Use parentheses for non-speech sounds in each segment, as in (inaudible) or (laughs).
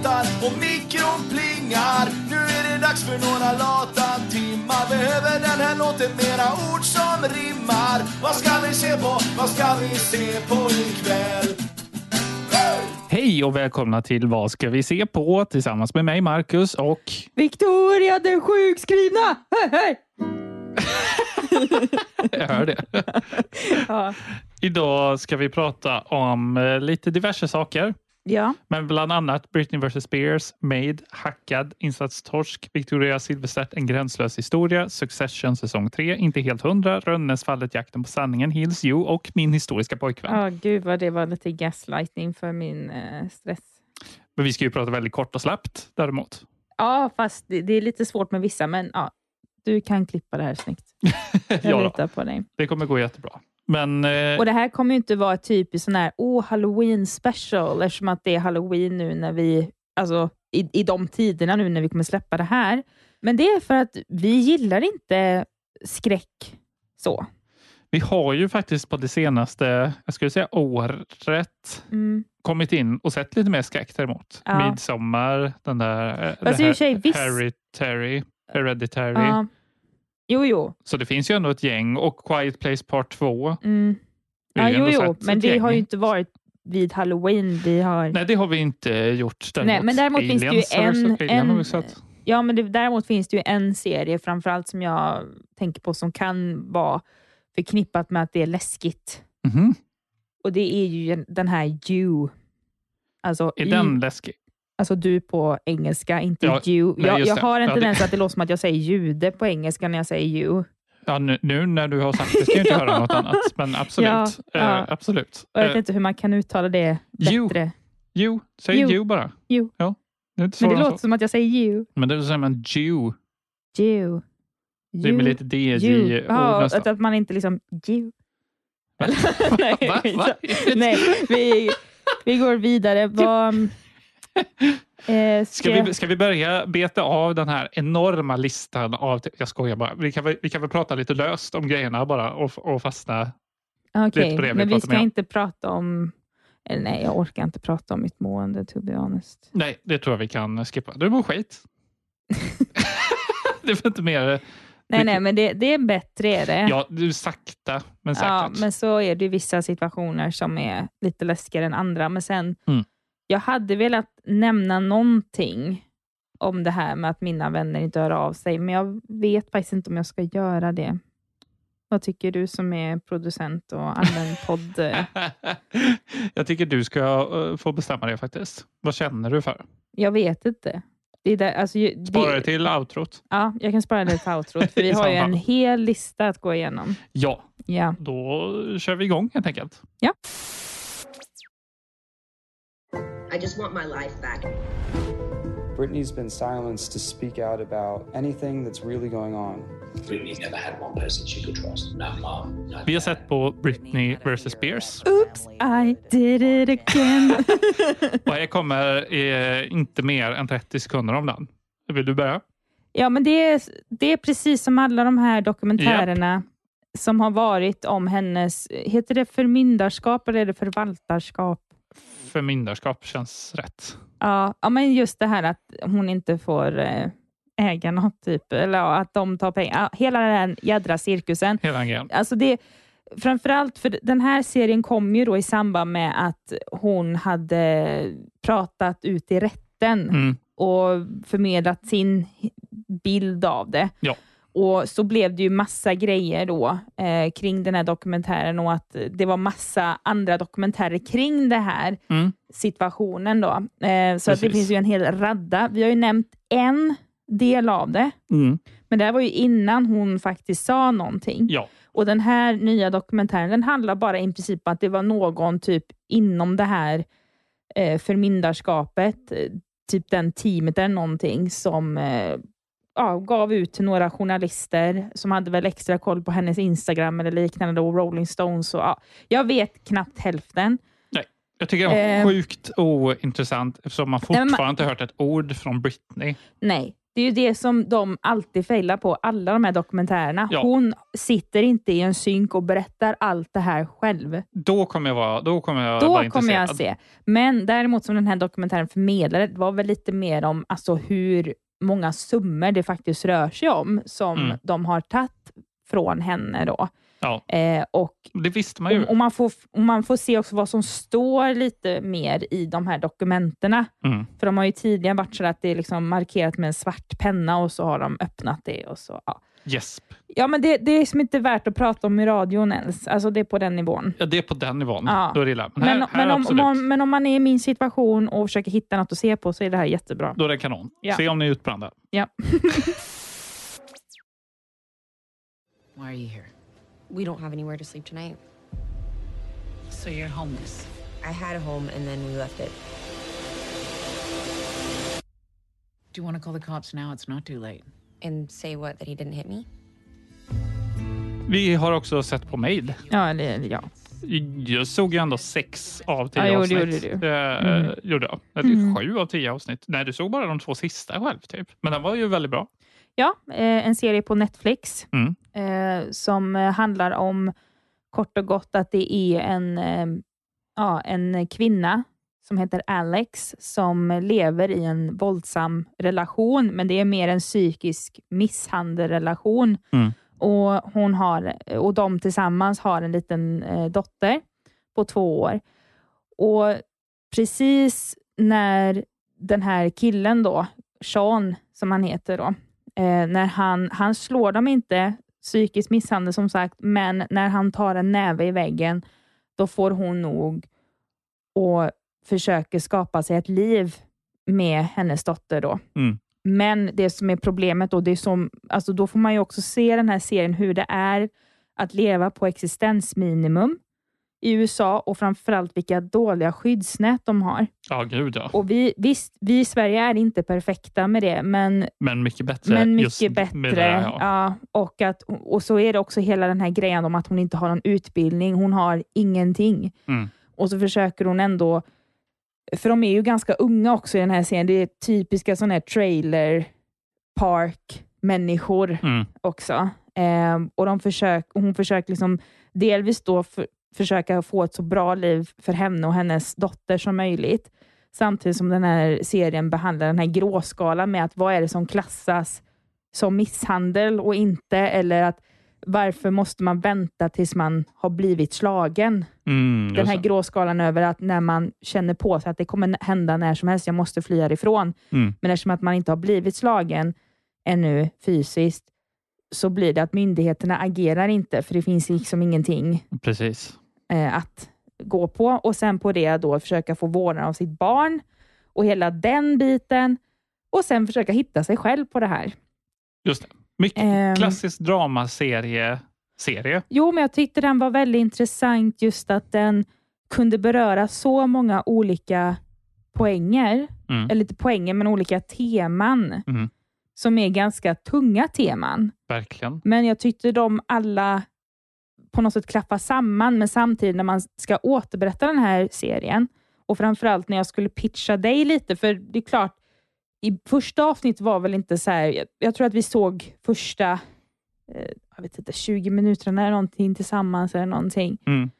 Och väntar och mikron plingar Nu är det dags för några lata timmar Behöver den här låten mera ord som rimmar Vad ska vi se på, vad ska vi se på ikväll? Hej och välkomna till Vad ska vi se på? Tillsammans med mig, Marcus och... Victoria den sjukskrivna! Hej, hej! (laughs) Jag hör det. Ja. Idag ska vi prata om eh, lite diverse saker. Ja, Men bland annat Britney vs Spears, Made, Hackad, Insatstorsk, Victoria Silvstedt, En gränslös historia, Succession säsong 3, Inte helt hundra, Rönnesfallet, Jakten på sanningen, Hills You och Min historiska pojkvän. Ja, gud vad det var lite gaslighting för min eh, stress. Men vi ska ju prata väldigt kort och slappt däremot. Ja, fast det, det är lite svårt med vissa, men ja, du kan klippa det här snyggt. (laughs) Jag litar på dig. det kommer gå jättebra. Men eh, Och det här kommer ju inte vara typiskt sån här, oh, halloween special, eftersom att det är halloween nu när vi, alltså i, i de tiderna nu när vi kommer släppa det här. Men det är för att vi gillar inte skräck så. vi har ju faktiskt på det senaste, jag skulle säga året, Mm. kommit in och sett lite mer skräck däremot. Ja. Midsommar, den där eh, Fast det sig, visst- Hereditary, Hereditary. Ja. Jo, jo. Så det finns ju ändå ett gäng och Quiet Place Part 2. Mm. Vi Ja, jo, jo, men det gäng. har ju inte varit vid halloween. Vi har... Nej, det har vi inte gjort. Nej, men däremot finns det ju vi en- vi en-. Ja, men det, däremot finns det ju en serie framförallt som jag tänker på som kan vara förknippat med att det är läskigt. Mhm. Och det är ju den här You. Alltså, Är Y- den läskig? Alltså du på engelska, inte Ja, you. nej, Jag, jag det. har en Ja, det- tendens att det låter som att jag säger jude på engelska när jag säger you. Ja, nu, nu när du har sagt det ska jag inte (laughs) höra något annat. Men absolut. Ja, ja. Eh, absolut. Och jag vet Eh, inte hur man kan uttala det You. bättre. you. Säg You. you bara. You. Ja, det Men det än låter så. som att jag säger you. Men då säger man Jew. You. Det är med lite you. DJ-ord Ja, nästan. att, att man inte liksom you. Va? (laughs) Nej, Va? Va? (laughs) Nej, vi, vi går vidare. Vad, eh, Ska vi, ska vi börja beta av den här enorma listan av... Jag skojar bara. Vi kan väl, vi kan väl prata lite löst om grejerna bara och, och fastna. Okej, lite på det men vi ska med inte prata om... Eller nej, jag orkar inte prata om mitt mående, to be honest. Nej, det tror jag vi kan skippa. Du mår skit. (laughs) det är väl inte mer... Nej, nej, men det, det är bättre är det. Ja, du sakta men säkert. Ja, men så är det vissa situationer som är lite läskigare än andra. Men sen, Mm. Jag hade velat nämna någonting om det här med att mina vänner inte hör av sig, men jag vet faktiskt inte om jag ska göra det. Vad tycker du som är producent och allmän podd? (laughs) jag tycker du ska eh, få bestämma det faktiskt. Vad känner du för? Jag vet inte. Det är där, alltså, det, Spara det till outrot. Ja, jag kan spara det till outrot, för (laughs) vi har ju en hel lista att gå igenom. Ja, Ja. då kör vi igång helt enkelt. ja. I just want my life back. Brittany's been silenced to speak out about anything that's really going on. Britney never had one person she could trust. No mom, no Vi har sett på Britney vs Spears. Oops, I did it again. (laughs) Och här kommer eh, inte mer än 30 sekunder om den. Vill du börja? Ja, men det är, det är precis som alla de här dokumentärerna som har varit om hennes, heter det förmyndarskap eller är det förvaltarskap? Förmyndarskap känns rätt. Ja, ja men just det här att hon inte får eh, äga något, typ, eller ja, att de tar pengar. Ja, hela den jädra cirkusen. Hela den. Alltså det, framförallt för den här serien kom ju då i samband med att hon hade pratat ut i rätten Mm. och förmedlat sin bild av det. Ja. Och så blev det ju massa grejer då eh, kring den här dokumentären och att det var massa andra dokumentärer kring det här Mm. situationen. då. Eh, så att det finns ju en hel radda. Vi har ju nämnt en del av det. Mm. Men det här var ju innan hon faktiskt sa någonting. Ja. Och den här nya dokumentären den handlar bara i princip om att det var någon typ inom det här eh, förmyndarskapet, eh, typ den teamet eller någonting, som eh, ja, gav ut till några journalister som hade väl extra koll på hennes Instagram eller liknande, och Rolling Stones. Och, ja, jag vet knappt hälften. Jag tycker det var Eh. sjukt ointressant eftersom man men man- fortfarande inte hört ett ord från Britney. Nej, det är ju det som de alltid failar på, alla de här dokumentärerna. Ja. Hon sitter inte i en synk och berättar allt det här själv. Då kommer jag vara, då kommer jag Då vara kommer jag se. Men däremot som den här dokumentären förmedlade, det var väl lite mer om alltså, hur många summor det faktiskt rör sig om, som Mm. de har tagit från henne. Då. Ja, Eh, och, det visste man ju. och, och, man får, och man får se också vad som står lite mer i de här dokumenterna. Mm. För de har ju tidigare varit så att det är liksom markerat med en svart penna och så har de öppnat det. och så. Ja, Gäsp. ja men det, det är som inte värt att prata om i radion ens. Alltså det är på den nivån. Ja, det är på den nivån. Ja. Då är det illa. Men, Men, här, här men, om, man- men om man är i min situation och försöker hitta något att se på så är det här jättebra. Då är det kanon. Ja. Se om ni är utbrända. Ja. (laughs) Why are you here? We don't have anywhere to sleep tonight. So you're homeless. I had a home and then we left it. Do you want to call the cops now? It's not too late. And say what? That he didn't hit me? Vi har också sett på Made. Ja, eller ja. Jag såg ju ändå sex av tio Ja, avsnitt. gjorde du. Eh, Mm. gjorde jag. Eller Mm. sju av tio avsnitt. Nej, du såg bara de två sista själv. Typ. Men den var ju väldigt bra. Ja, eh, en serie på Netflix Mm. eh, som handlar om kort och gott att det är en, ja, en kvinna som heter Alex som lever i en våldsam relation, men det är mer en psykisk misshandelrelation. Mm. Och, hon har, och de tillsammans har en liten eh, dotter på två år. Och precis när den här killen då, Sean som han heter då, eh, när han, han slår dem inte, psykisk misshandel som sagt, men när han tar en näve i väggen, då får hon nog och försöker skapa sig ett liv med hennes dotter. då. Mm. Men det som är problemet då, det är som, alltså då får man ju också se den här serien hur det är att leva på existensminimum i USA och framförallt vilka dåliga skyddsnät de har. Ja, gud ja. Och vi, visst, vi i Sverige är inte perfekta med det, men, Men mycket bättre. men mycket bättre. det här, ja. ja, och, att, och så är det också hela den här grejen om att hon inte har någon utbildning. Hon har ingenting. Mm. Och så försöker hon ändå, för de är ju ganska unga också i den här serien. Det är typiska sådana här trailer park människor Mm. också. Eh, och de försök, hon försöker liksom delvis då för, försöka få ett så bra liv för henne och hennes dotter som möjligt. Samtidigt som den här serien behandlar den här gråskalan med att vad är det som klassas som misshandel och inte, eller att varför måste man vänta tills man har blivit slagen? Mm, den här det. gråskalan över att när man känner på sig att det kommer hända när som helst, jag måste fly härifrån. Mm. Men eftersom att man inte har blivit slagen ännu fysiskt, så blir det att myndigheterna agerar inte, för det finns liksom ingenting Precis. eh, att gå på. Och sen på det då försöka få vårdnad av sitt barn och hela den biten. Och sen försöka hitta sig själv på det här. Just det. Mycket Ehm. klassisk dramaserie. Serie. Jo, men jag tyckte den var väldigt intressant just att den kunde beröra så många olika poänger, Mm. eller inte poänger, men olika teman Mm. som är ganska tunga teman. Verkligen. Men jag tyckte de alla på något sätt klaffar samman, men samtidigt när man ska återberätta den här serien och framförallt när jag skulle pitcha dig lite, för det är klart, i första avsnittet var väl inte så här, jag, jag tror att vi såg första eh, jag vet inte, 20 minuterna eller någonting tillsammans eller någonting. Mm.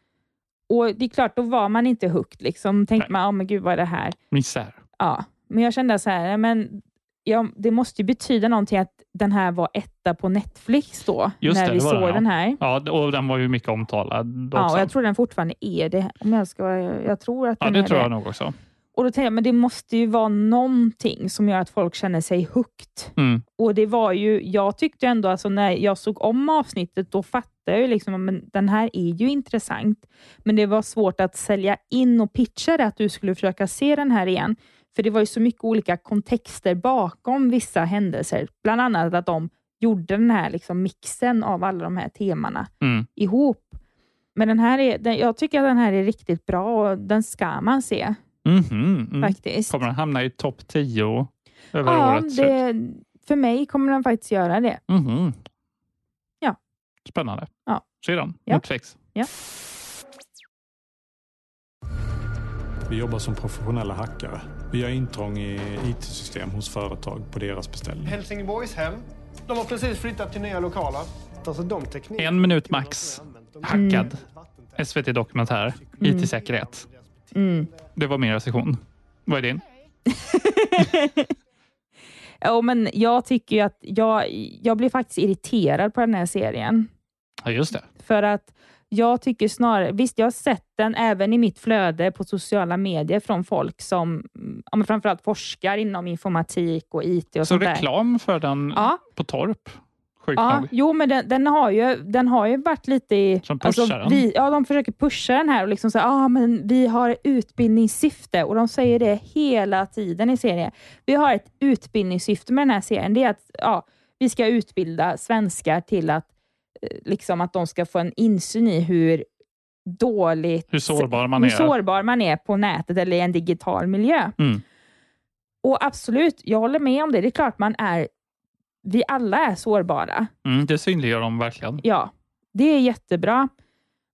Och det är klart, då var man inte hooked. Liksom. Tänkte man, oh, men gud vad är det här? Misär. Ja, men jag kände så här, men ja, det måste ju betyda någonting att den här var etta på Netflix då, Just när det, vi såg den, ja. den här. Ja, och den var ju mycket omtalad Ja, och jag tror den fortfarande är det. Om jag, ska, jag tror att ja, den det är tror det. jag nog också. Och då tänkte jag, men det måste ju vara någonting som gör att folk känner sig hooked. Mm. Och det var ju, jag tyckte ändå, alltså när jag såg om avsnittet, då fattade jag ju liksom, men den här är ju intressant. Men det var svårt att sälja in och pitcha det, att du skulle försöka se den här igen. För det var ju så mycket olika kontexter bakom vissa händelser. Bland annat att de gjorde den här liksom mixen av alla de här temana Mm. ihop. Men den här är, den, jag tycker att den här är riktigt bra och den ska man se Mhm, mm. faktiskt. Kommer den hamna i topp 10 över Ja, årets slut? det, för mig kommer den faktiskt göra det. Mhm. Ja. Spännande. Ja. Sedan, Ja. Netflix. Ja. Vi jobbar som professionella hackare. Vi gör intrång i IT-system hos företag på deras beställning. Helsingborgshem. De har precis flyttat till nya lokaler. Alltså. En minut max. Hackad. SVT Dokumentär. Mm. IT-säkerhet. Mm. Det var min recension. Vad är din? (laughs) Ja, men jag tycker ju att jag, jag blir faktiskt irriterad på den här serien. Ja, just det. För att jag tycker snarare, visst jag har sett den även i mitt flöde på sociala medier från folk som ja, framförallt forskar inom informatik och IT och Så sånt där. reklam för den Ja. på Torp? Sjukt Ja, jo, men den, den, har ju, den har ju varit lite i... Som pushar den. vi, ja, de försöker pusha den här och liksom säga ah, men vi har utbildningssyfte och de säger det hela tiden i serien. Vi har ett utbildningssyfte med den här serien. Det är att ja, vi ska utbilda svenskar till att, eh, liksom, att de ska få en insyn i hur dåligt... Hur sårbar man hur är. sårbar man är på nätet eller i en digital miljö. Mm. Och absolut, jag håller med om det. Det är klart man är... Vi alla är sårbara. Mm, det synliggör de verkligen. Ja, det är jättebra.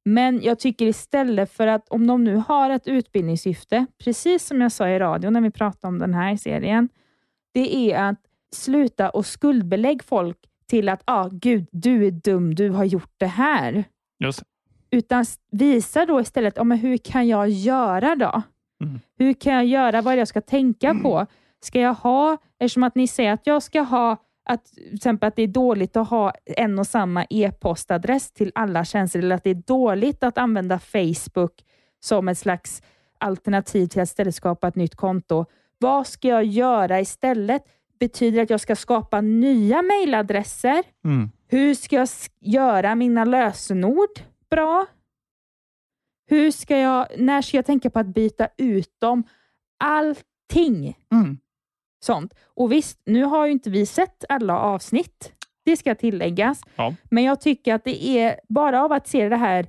Men jag tycker istället för att om de nu har ett utbildningssyfte, precis som jag sa i radio när vi pratade om den här serien, det är att sluta och skuldbelägg folk till att ah, gud, du är dum, du har gjort det här. Just. Utan visa då istället, ah, men hur kan jag göra då? Mm. Hur kan jag göra? Vad är det jag ska tänka på? Ska jag ha, eftersom att ni säger att jag ska ha, att, till exempel att det är dåligt att ha en och samma e-postadress till alla tjänster, eller att det är dåligt att använda Facebook som ett slags alternativ till att istället skapa ett nytt konto. Vad ska jag göra istället? Betyder det att jag ska skapa nya mejladresser? Mm. Hur ska jag göra mina lösenord bra? Hur ska jag, när ska jag tänka på att byta ut dem? Allting Mm. Sånt. Och visst, nu har ju inte vi sett alla avsnitt. Det ska tilläggas. Ja. Men jag tycker att det är bara av att se det här,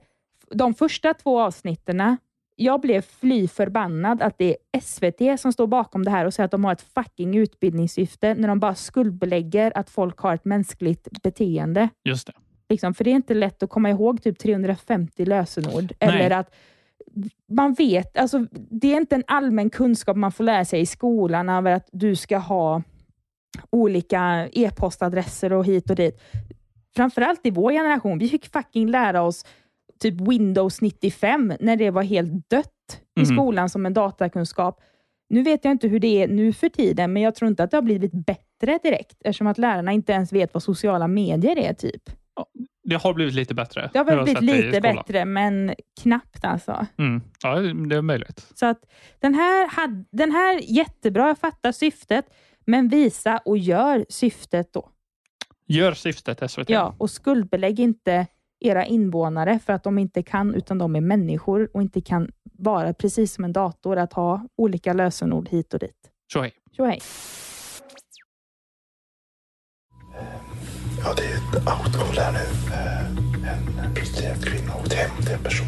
de första två avsnitten. Jag blev fly förbannad att det är SVT som står bakom det här och säger att de har ett fucking utbildningssyfte när de bara skuldbelägger att folk har ett mänskligt beteende. Just det. Liksom, för det är inte lätt att komma ihåg typ 350 lösenord. Eller att man vet, alltså, det är inte en allmän kunskap man får lära sig i skolan över att du ska ha olika e-postadresser och hit och dit. Framförallt i vår generation. Vi fick fucking lära oss typ Windows 95 när det var helt dött i Mhm. skolan som en datakunskap. Nu vet jag inte hur det är nu för tiden, men jag tror inte att det har blivit bättre direkt eftersom att lärarna inte ens vet vad sociala medier är. typ. Det har blivit lite bättre. Det har väl blivit lite bättre, men knappt alltså. Mm. Ja, det är möjligt. Så att den här, hade, den här jättebra, jag fattar syftet, men visa och gör syftet då. Gör syftet SVT. Ja, och skuldbelägg inte era invånare för att de inte kan, utan de är människor och inte kan vara precis som en dator, att ha olika lösenord hit och dit. Så hej. Ja, det är ett outcall här nu. Eh, En prostituerad kvinna åkt hem till en person.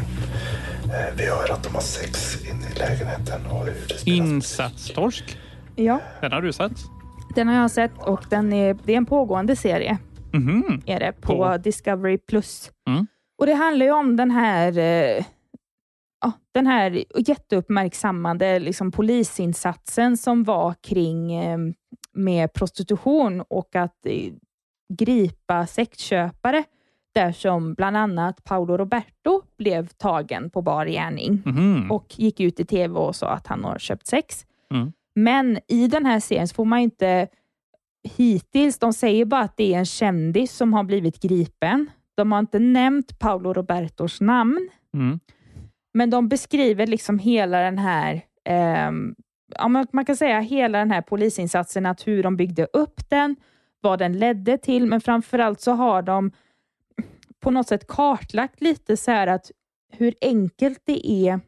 Eh, Vi hör att de har sex inne i lägenheten och hur det Insatstorsk. Ja, Den har du sett? den har jag sett och den är, det är en pågående serie. Mhm. är det, på, På- Discovery+. Plus. Mm. Och Det handlar ju om den här, eh, ja, den här jätteuppmärksammade liksom, polisinsatsen som var kring eh, med prostitution och att eh, gripa sexköpare där som bland annat Paolo Roberto blev tagen på bar gärning Mhm. och gick ut i tv och sa att han har köpt sex. Mm. Men i den här serien så får man inte hittills, de säger bara att det är en kändis som har blivit gripen. De har inte nämnt Paolo Robertos namn, Mm. men de beskriver liksom hela den här, ehm, ja, man kan säga hela den här polisinsatsen, att hur de byggde upp den, vad den ledde till, men framförallt så har de på något sätt kartlagt lite så här att hur enkelt det är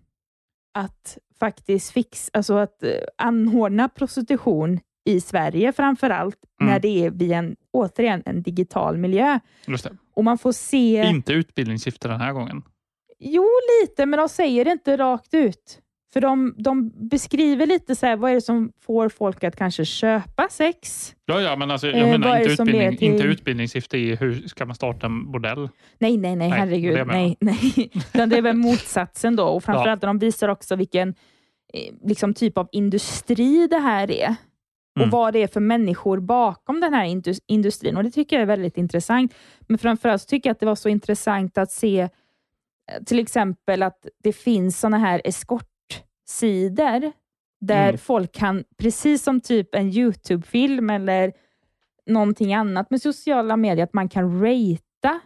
att faktiskt fix, alltså att eh, anordna prostitution i Sverige framför allt, Mm. när det är via en, återigen en digital miljö. Och man får se... Inte utbildningssyfte den här gången. Jo, lite, men de säger det inte rakt ut. För de, de beskriver lite så här, vad är det som får folk att kanske köpa sex? Ja, ja men alltså, jag Eh, menar inte, utbildning, till- inte utbildningssyfte i hur ska man starta en bordell. Nej, nej, nej, herregud. det nej, nej. (laughs) Utan det är väl motsatsen då. Och framförallt Ja. de visar också vilken eh, liksom, typ av industri det här är. Och Mm. vad det är för människor bakom den här indus- industrin. Och Det tycker jag är väldigt intressant. Men framförallt tycker jag att det var så intressant att se eh, till exempel att det finns såna här eskortsidor där Mm. folk kan, precis som typ en YouTube-film eller någonting annat med sociala medier, att man kan ratea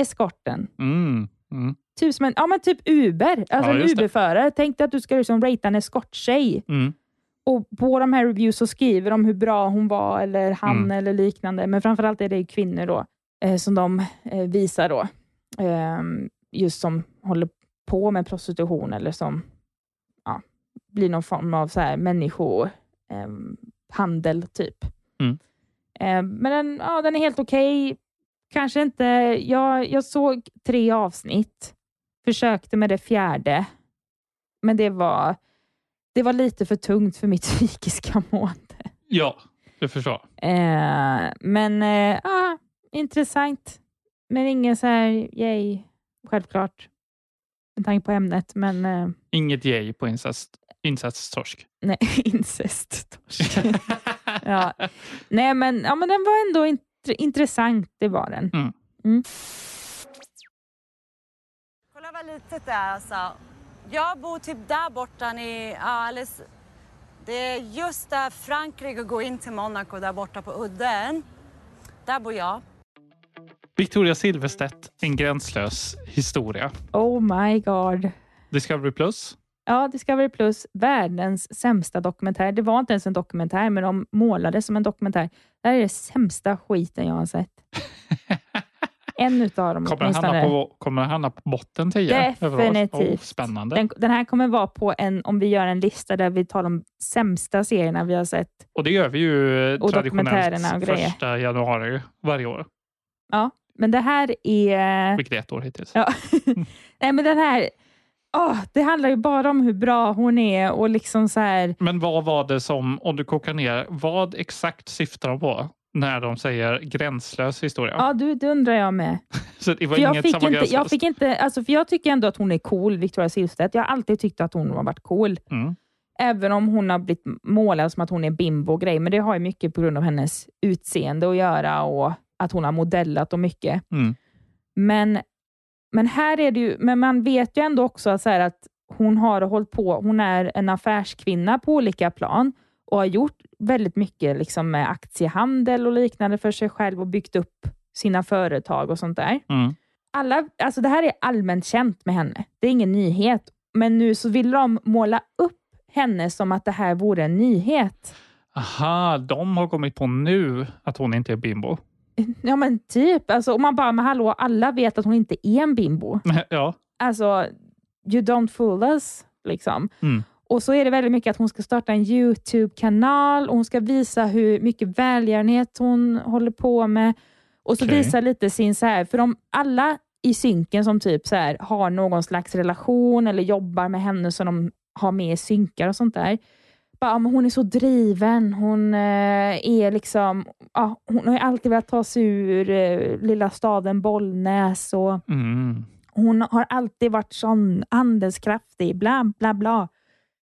eskorten. Mm. Mm. Typ som en, ja, men typ Uber, alltså Ja, en. Uber-förare. Tänk dig att du ska liksom ratea en eskorttjej. Mm. Och på de här reviews så skriver de hur bra hon var, eller han Mm. eller liknande. Men framförallt är det ju kvinnor då, eh, som de eh, visar då. Ehm, just som håller på med prostitution eller som blir någon form av så här människohandel typ. Mm. Ehm, men den, ja, den är helt okej. Kanske inte... Jag, jag såg tre avsnitt. Försökte med det fjärde. Men det var, det var lite för tungt för mitt (laughs) psykiska mående. Ja, det förstår jag. Eh, men eh, ja, intressant. Men ingen så här, yay, självklart. Med tanke på ämnet, men eh, Inget yay på incest, incesttorsk. nej, (laughs) incest. (laughs) ja. Nej, men, ja, men den var ändå int- intressant, det var den. Mm. Mm. Kolla vad litet det är alltså. Jag bor typ där borta i, ja, alldeles, det är just där Frankrike går in till Monaco, där borta på udden. Där bor jag. Victoria Silvstedt, En gränslös historia. Oh my god. Discovery Plus. Ja, Discovery Plus, världens sämsta dokumentär. Det var inte ens en dokumentär, men de målade som en dokumentär. Det här är det sämsta skiten jag har sett. (laughs) en utav dem Kommer åtminstone. hamna på, kommer hamna på botten 10? Definitivt. Oh, spännande. Den, den här kommer vara på en, om vi gör en lista där vi tar de sämsta serierna vi har sett. Och det gör vi ju Och dokumentärerna och traditionellt grejer. första januari varje år. Ja, men det här är... Vilket är ett år hittills. Ja. (laughs) Nej, men den här... åh, det handlar ju bara om hur bra hon är och liksom så här... Men vad var det som, om du kokar ner, vad exakt syftar de på när de säger gränslös historia? Ja, du, det undrar jag med. (laughs) Så det var För jag, inget var inte, jag fick inte, alltså för jag tycker ändå att hon är cool, Victoria Silvstedt. Jag har alltid tyckt att hon har varit cool. Mm. Även om hon har blivit målad som att hon är bimbo och grej, men det har ju mycket på grund av hennes utseende att göra och att hon har modellat och mycket. Mm. Men, men här är det ju, men man vet ju ändå också att, så att hon har hållit på, hon är en affärskvinna på olika plan och har gjort väldigt mycket liksom med aktiehandel och liknande för sig själv och byggt upp sina företag och sånt där. Mm. Alla, alltså det här är allmänt känt med henne. Det är ingen nyhet. Men nu så vill de måla upp henne som att det här vore en nyhet. Aha, de har kommit på nu att hon inte är bimbo. (laughs) Ja men typ. Alltså, och man bara, men hallå, alla vet att hon inte är en bimbo. (laughs) ja. Alltså, you don't fool us. Liksom. Mm. Och så är det väldigt mycket att hon ska starta en YouTube-kanal och hon ska visa hur mycket välgörenhet hon håller på med. Och så Okej. visa lite sin, så här, för de alla i synken som typ så här, har någon slags relation eller jobbar med henne som de har med i synkar och sånt där. Bara, ja, men hon är så driven, hon eh, är liksom, ja, hon har ju alltid velat ta sig ur eh, lilla staden Bollnäs och Mm. hon har alltid varit sån handelskraftig, bla bla bla.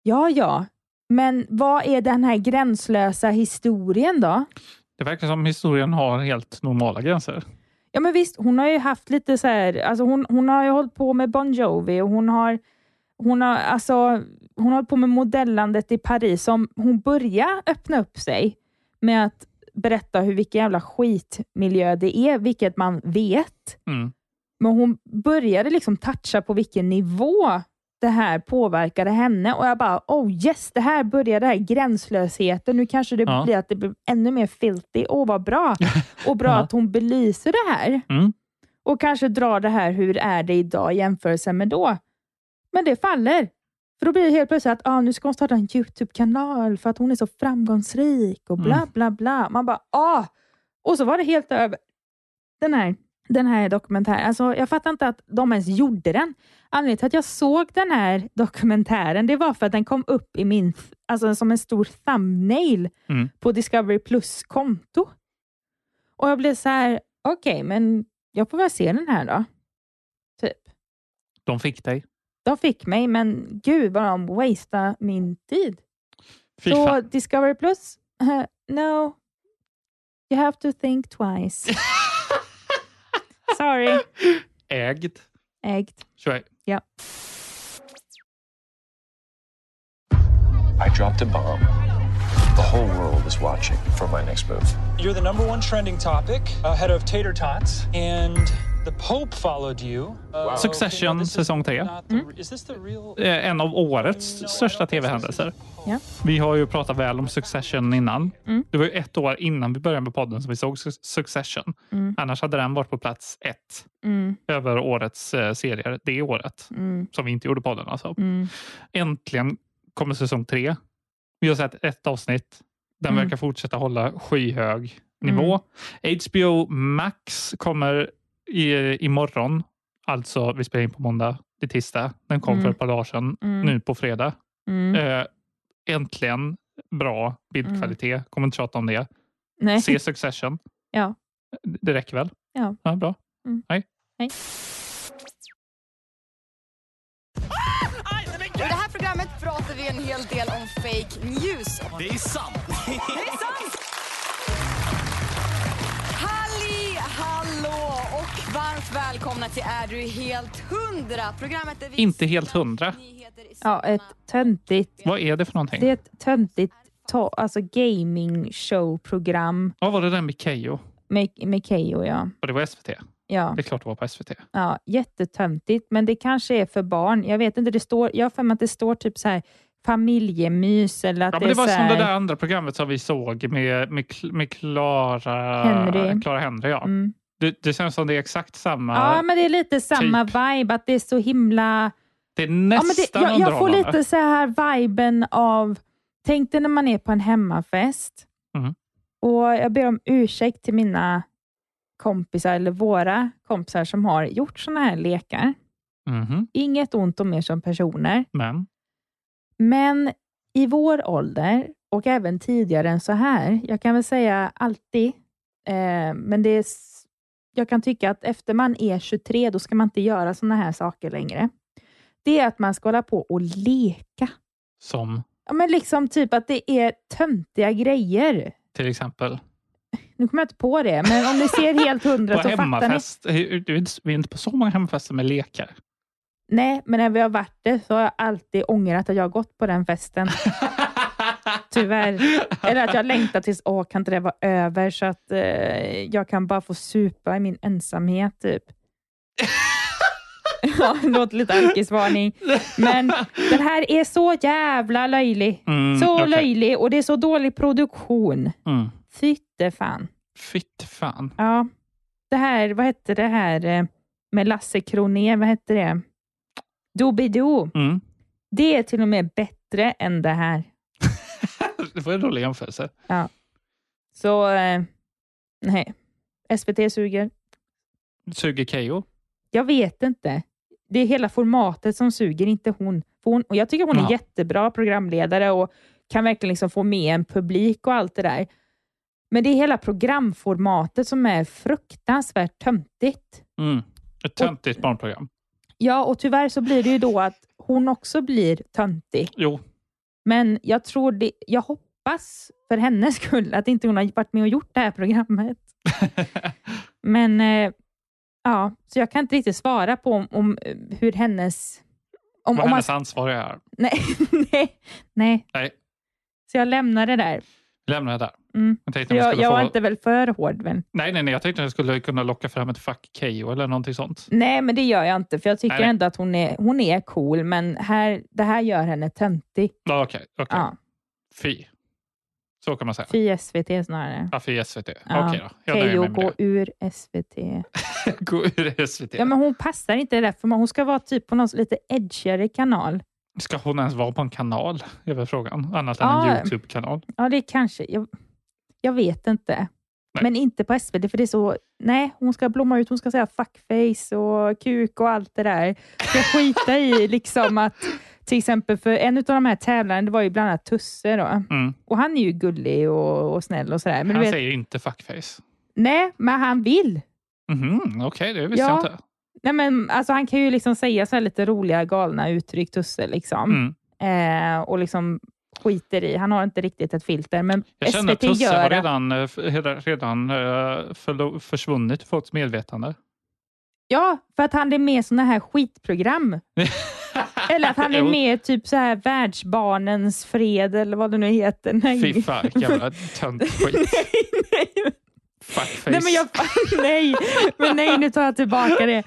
Ja, ja, men vad är den här gränslösa historien då? Det verkar som historien har helt normala gränser. Ja, men visst, hon har ju haft lite så här, alltså hon, hon har ju hållit på med Bon Jovi och hon har, hon har, alltså, hon har hållit på med modellandet i Paris. Som hon börjar öppna upp sig med att berätta hur vilken jävla skitmiljö det är, vilket man vet. Mm. Men hon började liksom toucha på vilken nivå det här påverkade henne och jag bara, oh yes, det här börjar, det här gränslösheten. Nu kanske det Ja. blir att det blir ännu mer filthy. Åh, vad bra! Och bra (laughs) att hon belyser det här. Mm. Och kanske drar det här, hur är det idag i jämförelse med då? Men det faller. För då blir det helt plötsligt att ah, nu ska hon starta en YouTube-kanal för att hon är så framgångsrik och bla Mm. bla bla. Man bara ah! Och så var det helt över. Den här, den här dokumentären. Alltså, jag fattar inte att de ens gjorde den. Anledningen till att jag såg den här dokumentären, det var för att den kom upp i min, alltså som en stor thumbnail Mm. på Discovery Plus konto. Och jag blev så här, okej, men jag får väl se den här då. Typ. De fick dig. De fick mig, men gud vad de wasteade min tid. Fy Så fan. Discovery Plus, eh, no. You have to think twice. (laughs) Sorry. Ägd. Ägd. Så är- Ja. I dropped a bomb. The whole world is watching for my next move. You're the number one trending topic ahead of tater tots, and the Pope followed you. Uh, Succession säsong 3. Is this the real? Eh, En av årets största tv-händelser. Ja. Vi har ju pratat väl om Succession innan. Mm. Det var ju ett år innan vi började med podden som vi såg Su- Succession. Mm. Annars hade den varit på plats ett Mm. över årets eh, serier det året. Mm. Som vi inte gjorde podden alltså. Mm. Äntligen kommer säsong tre. Vi har sett ett avsnitt. Den Mm. verkar fortsätta hålla skyhög nivå. HBO Max kommer i, imorgon. Alltså, vi spelar in på måndag. Det är tisdag. Den kom Mm. för ett par dagar sedan. Mm. Nu på fredag. Mm. Eh, äntligen bra bildkvalitet. Kommer inte tjata om det. Nej. Se Succession. (laughs) Ja. Det räcker väl? Ja. ja bra. Mm. Hej. Hej. I det här programmet pratar vi en hel del om fake news. Det är sant. Det är sant! (laughs) Halli hallå och varmt välkomna till Är du helt hundra? Programmet där vi Inte helt hundra. Ja, ett töntigt... Vad är det för någonting? Det är ett töntigt to- alltså gaming show-program Ja, var det den med Keyyo? med, med Keyyo, ja. Och det var SVT? Ja. Det är klart det var på SVT. Ja, jättetöntigt, men det kanske är för barn. Jag vet inte, det står, jag har för mig att det står typ så här familjemys eller att Ja, det men är det var så som här, det där andra programmet som vi såg med, med, med Clara Henry. Clara Henry. Ja. Mm. Det, det känns som det är exakt samma. Ja, men det är lite samma vibe, att det är så himla... Det är Ja, men det, nästan jag, jag får lite så här viben av... Tänk dig när man är på en hemmafest Mm. och jag ber om ursäkt till mina kompisar eller våra kompisar som har gjort såna här lekar. Mhm. Inget ont om er som personer, Men men i vår ålder och även tidigare än så här, jag kan väl säga alltid, eh, men det är, jag kan tycka att efter man är 23, då ska man inte göra såna här saker längre. Det är att man ska hålla på och leka. som Ja, men liksom typ att det är töntiga grejer. till exempel Nu kommer jag inte på det, men om ni ser helt hundra (laughs) så fattar ni. hemmafest. Är inte- Vi är inte på så många hemmafester med lekar. Nej, men när vi har varit det så har jag alltid ångrat att jag har gått på den festen. (laughs) Tyvärr. Eller att jag längtar tills, åh, kan inte det vara över så att eh, jag kan bara få supa i min ensamhet, typ. (laughs) ja, det låter lite alkisvarning. Men den här är så jävla löjlig. Mm, så okej. löjlig och det är så dålig produktion. Mm. Fytte fan. Fitt fan. Ja, det här, vad hette det här eh, med Lasse Kronér, vad hette det? Doobidoo. Mm. Det är till och med bättre än det här. Det var en rolig jämförelse. Ja. Så, eh, nej. SVT suger. Suger Keyyo? Jag vet inte. Det är hela formatet som suger, inte hon. För hon och jag tycker hon är Ja. jättebra programledare och kan verkligen liksom få med en publik och allt det där. Men det är hela programformatet som är fruktansvärt töntigt. Mm. Ett töntigt barnprogram. Ja, och tyvärr så blir det ju då att hon också blir töntig. Jo, Men jag tror det, jag hoppas för hennes skull att inte hon har varit med och gjort det här programmet. (laughs) Men eh, ja, så jag kan inte riktigt svara på om, om eh, hur hennes... Om, vad om man, hennes ansvar är. nej, (laughs) nej, nej. Nej, Så jag lämnar det där. lämnar det där. Mm. Jag jag, jag få... var inte väl för hård, men Nej, nej, nej. Jag tänkte att jag skulle kunna locka fram ett fuck Keyyo eller någonting sånt. nej, men det gör jag inte. För jag tycker Nej, ändå att hon är, hon är cool, men här, det här gör henne töntig. Okej, okej. Ja. Fy. Så kan man säga. Fy SVT snarare. Ja, fy SVT. Ja. Okej då. Jag Keyyo, (laughs) gå ur SVT. Gå ur SVT. Ja, men hon passar inte det där, för hon ska vara typ på någon lite edgigare kanal. Ska hon ens vara på en kanal? är väl frågan. Annat än en. Youtube-kanal. Ja, det kanske. Jag, jag vet inte. Men inte på SVT, för det är så... Nej, hon ska blomma ut. Hon ska säga fuckface och kuk och allt det där. Ska skita i liksom att... Till exempel för en av de här tävlarna, det var ju bland annat Tusse då. Mm. Och han är ju gullig och, och snäll och sådär. Men Han vet, säger inte fuckface. nej, men han vill. Mhm, Okej, det visste Ja. jag inte. Nej, men alltså, han kan ju liksom säga så här lite roliga, galna uttryck, Tusse. Liksom. Mm. Eh, och liksom skiter i. Han har inte riktigt ett filter. Men Jag känner att Tusse har redan, eh, redan, redan eh, försvunnit i folks medvetande. Ja, för att han är med i såna här skitprogram. (laughs) eller att han är (laughs) med i typ så här Världsbarnens fred eller vad det nu heter. Nej. Fy fan, jävla töntskit. (laughs) Fuckface. nej, men jag, (laughs) nej, men nej, nu tar jag tillbaka det.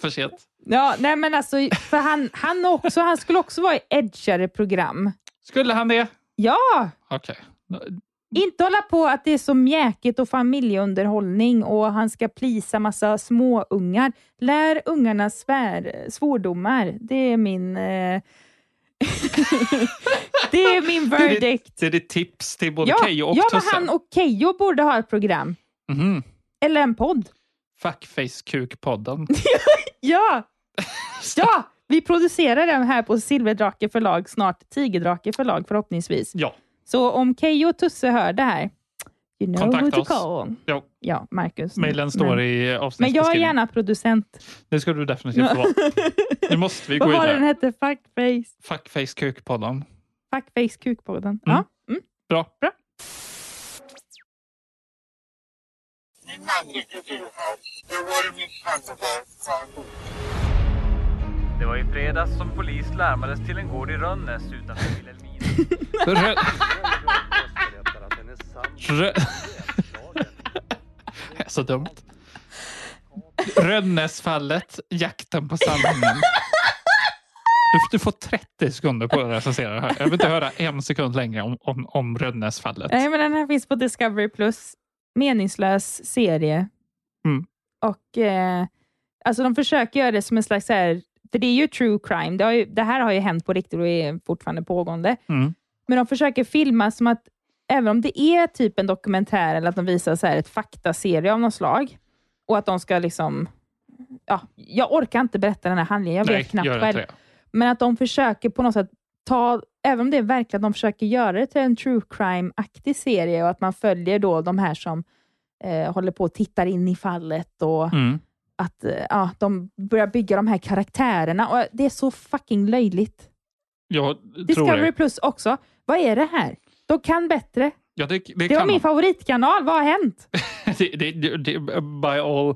För sent. Ja, nej, men alltså, för han, han, också, han skulle också vara i edgare program. Skulle han det? Ja! Okej. Inte hålla på att det är så mjäkigt och familjeunderhållning och han ska plisa massa småungar. Lär ungarna svär, svordomar. Det är min... Eh, (laughs) det är min verdict. Det är ditt tips till både Ja, Keyyo och ja men han och Keyyo borde ha ett program. Mhm. Eller en podd. Fuckface-kuk-podden. (laughs) Ja! (laughs) ja! Vi producerar den här på Silverdrake förlag, snart Tigerdrake förlag förhoppningsvis. Ja. Så om Keyyo och Tusse hör det här, you know who Kontakta to oss. call. Jo. Ja, Marcus. Mailen står Men- i Men jag är avsnittsbeskrivningen. gärna producent. Det ska du definitivt få vara. (laughs) Nu måste vi gå Vad var vidare. den hette? Fuckface. Fuckface-kuk-podden. Fuckface kukpodden. Ja. Mm. Bra. Bra. Det var i fredags som polis larmades till en gård i Rönnäs utanför Vilhelmina. (laughs) Rö- Rö- Det (laughs) är så dumt. Rönnäsfallet, jakten på sanningen. Du, du får 30 sekunder på att recensera det här. Jag vill inte höra en sekund längre om, om, om Rönnäsfallet. Nej, men den här finns på Discovery+. Plus. Meningslös serie. Mm. Och eh, alltså De försöker göra det som en slags... Så här, för det är ju true crime. Det, ju, det här har ju hänt på riktigt och är fortfarande pågående. Mm. Men de försöker filma som att, även om det är typ en dokumentär eller att de visar så här ett faktaserie av något slag, och att de ska liksom... Ja, jag orkar inte berätta den här handlingen, jag vet Nej, knappt gör själv. Men att de försöker på något sätt ta, även om det är verkligen att de försöker göra det till en true crime-aktig serie och att man följer då de här som eh, håller på och tittar in i fallet och Mm. Att eh, ja, de börjar bygga de här karaktärerna. Och det är så fucking löjligt. Jag Discovery det. Plus också. Vad är det här? De kan bättre. Ja, det, det, Det, var min man. favoritkanal. Vad har hänt? (laughs) by all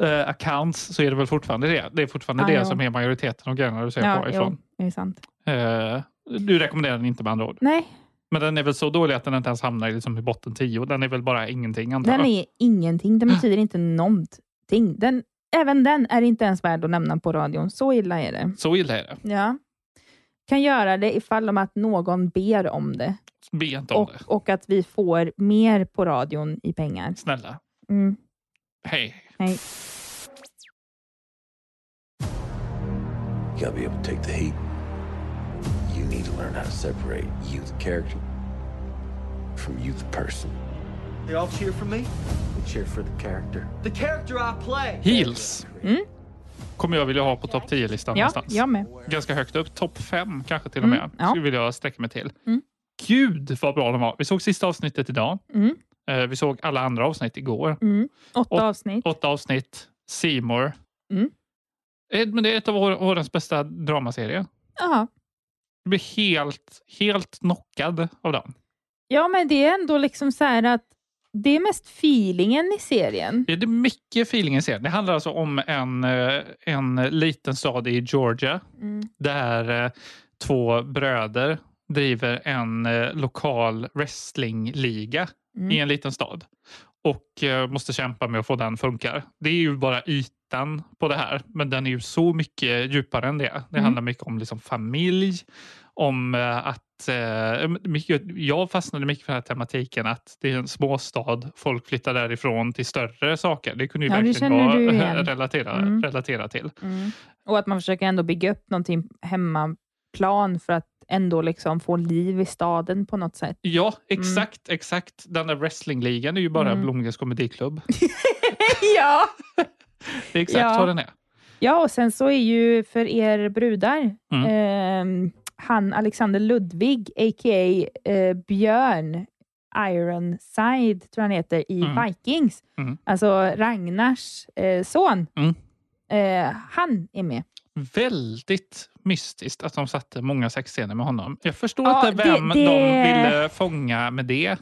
eh, accounts så är det väl fortfarande det. Det är fortfarande Ah, det ja. som är majoriteten av grejerna du ser Ja, på jo, ifrån. är sant. Eh, du rekommenderar den inte med andra ord. Nej, Men den är väl så dålig att den inte ens hamnar liksom, i botten 10. Den är väl bara ingenting antar den är ingenting. Den betyder inte någonting. Den, även den är inte ens värd att nämna på radion. Så illa är det. Så illa är det. Ja. Kan göra det ifall om att någon ber om det. Be inte om Och, det. och att vi får mer på radion i pengar. Snälla. Mm. Hej. Hej. You gotta be able to take the heat. You need to learn how to separate you, the character, from you, the person. They all cheer for me? We cheer for the character. The character I play. Heels. Mm. Kommer jag vilja ha på topp 10-listan Ja, någonstans. jag med. Ganska högt upp. Topp 5 kanske till och med. Mm, ja. Skulle vilja sträcka mig till. Mm. Gud vad bra de var. Vi såg sista avsnittet idag. Mm. Eh, vi såg alla andra avsnitt igår. Mm. Åtta Åt- avsnitt. Åtta avsnitt. Seymour. Mm. Eh, Men det är ett av år- årens bästa dramaserier. Jaha. Jag blir helt, helt knockad av den. Ja, men det är ändå liksom så här att det är mest feelingen i serien. Det är mycket feeling i serien. Det handlar alltså om en, eh, en liten stad i Georgia Mm. där eh, två bröder driver en eh, lokal wrestlingliga Mm. i en liten stad och måste kämpa med att få den funkar. Det är ju bara ytan på det här, men den är ju så mycket djupare än det. Det Mm. handlar mycket om liksom familj, om eh, att eh, mycket, jag fastnade mycket för den här tematiken att det är en småstad, folk flyttar därifrån till större saker. Det kunde ju Ja, verkligen vara (laughs) relatera, Mm. relatera till. Mm. Och att man försöker ändå bygga upp någonting hemma plan för att ändå liksom få liv i staden på något sätt. Ja, exakt. exakt. Den där wrestlingligan är ju bara Mm. Blomgrens komediklubb. (laughs) ja! (laughs) (laughs) Det är exakt Ja. vad den är. Ja, och sen så är ju för er brudar, Mm. ehm, han Alexander Ludvig, a.k.a. Eh, Björn Ironside, tror han heter, i Mm. Vikings. Mm. Alltså Ragnars eh, son. Mm. Eh, han är med. Väldigt mystiskt att de satte många sexscener med honom. Jag förstår Ja, inte det- vem det- de ville fånga med det.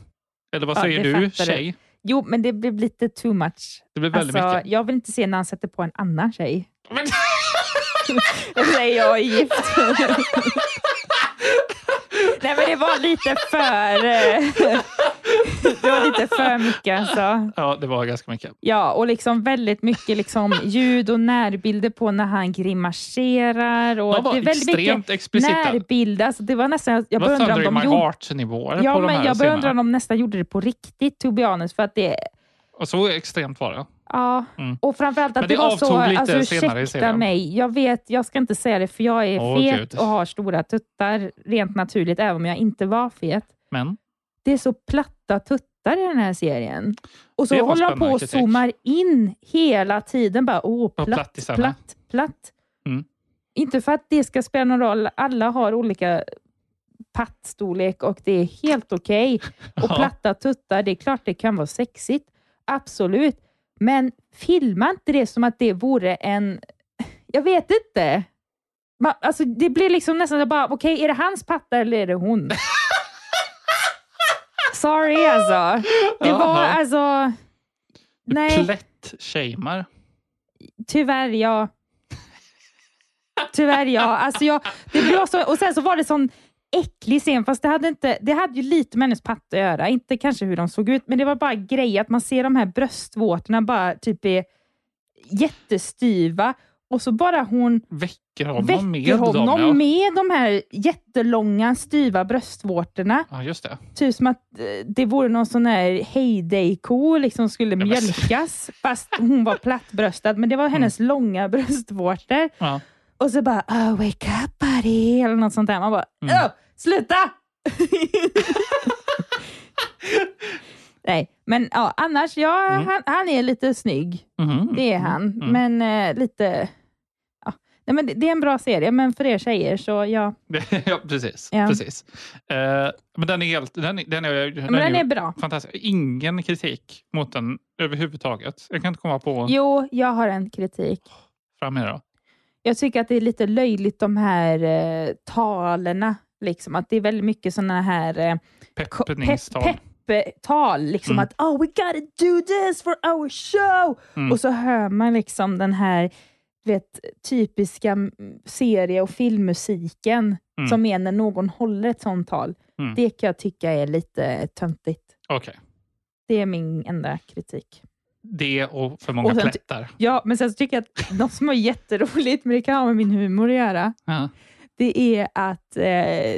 Eller vad säger det du, tjej? Jo, men det blev lite too much. Det blev väldigt alltså, mycket. Jag vill inte se när han sätter på en annan tjej. Det säger (laughs) jag är gift. (laughs) Nej, men det var lite för... det var lite för mycket alltså. Ja, det var ganska mycket. Ja, och liksom väldigt mycket liksom ljud och närbilder på när han grimaserar. Och De var det är väldigt extremt explicita. närbilder. Alltså, det var nästan... Jag Det var undra om de my gjorde... heart-nivåer Ja, på de men här jag börjar undra om de nästan gjorde det på riktigt, to be honest, för att det... Och så extremt var det. Ja, Mm. och framförallt Men att det det, var så... lite Alltså, senare i ursäkta serien. mig, jag vet, jag ska inte säga det för jag är Åh, fet Gud. och har stora tuttar rent naturligt, även om jag inte var fet. Men Det är så platta tuttar i den här serien. Och så håller de på och kritik. zoomar in hela tiden. Bara, åh, platt, plattisarna. platt, platt. Mm. Inte för att det ska spela någon roll. Alla har olika pattstorlek och det är helt okej. (laughs) Och Ja. platta tuttar, det är klart det kan vara sexigt. Absolut. Men filma inte det som att det vore en... (laughs) Jag vet inte. Man, alltså, det blir liksom nästan bara, okej, är det hans patta eller är det hon? (laughs) Sorry alltså. Det var alltså... Nej, plätt-shamear. tyvärr ja. Tyvärr ja. Alltså jag, det blev så, och sen så var det sån äcklig scen, fast det hade, inte, det hade ju lite med hennes patta att göra. Inte kanske hur de såg ut, men det var bara grej att man ser de här bröstvårtorna bara typ är jättestyva och så bara hon Väcker honom väcker med honom dem. Ja. med de här jättelånga styva bröstvårtorna. ja, just det. Typ som att eh, det vore någon sån här heyday-ko liksom skulle men- mjölkas, fast hon var plattbröstad. Men det var hennes långa bröstvårtor. Mm. Ja. Och så bara, oh, wake up buddy, eller något sånt där. Man bara, Mm. "Åh, sluta! (laughs) Nej, men ja, annars, ja, Mm. han, han är lite snygg. Mhm. Det är han. Mm. Men eh, lite... Nej, men det, är en bra serie, men för er tjejer så ja. (laughs) ja, precis. Ja. precis. Eh, men den är helt... Den, är- den, är, den, men den ju är bra. Fantastisk. Ingen kritik mot den överhuvudtaget. Jag kan inte komma på Jo, jag har en kritik. fram här då. Jag tycker att det är lite löjligt de här eh, talerna. Liksom, att det är väldigt mycket sådana här eh, Peppningstal. pepp, pepptal. Liksom Mm. att oh, we gotta do this for our show. Mm. Och så hör man liksom den här vet, typiska serie och filmmusiken Mm. som är när någon håller ett sånt tal. Mm. Det kan jag tycka är lite töntigt. Okej. Det är min enda kritik. Det och för många Och sen plättar. Ja, men sen så tycker jag att något som är jätteroligt, men det kan ha med min humor att göra, Ja. det är att eh,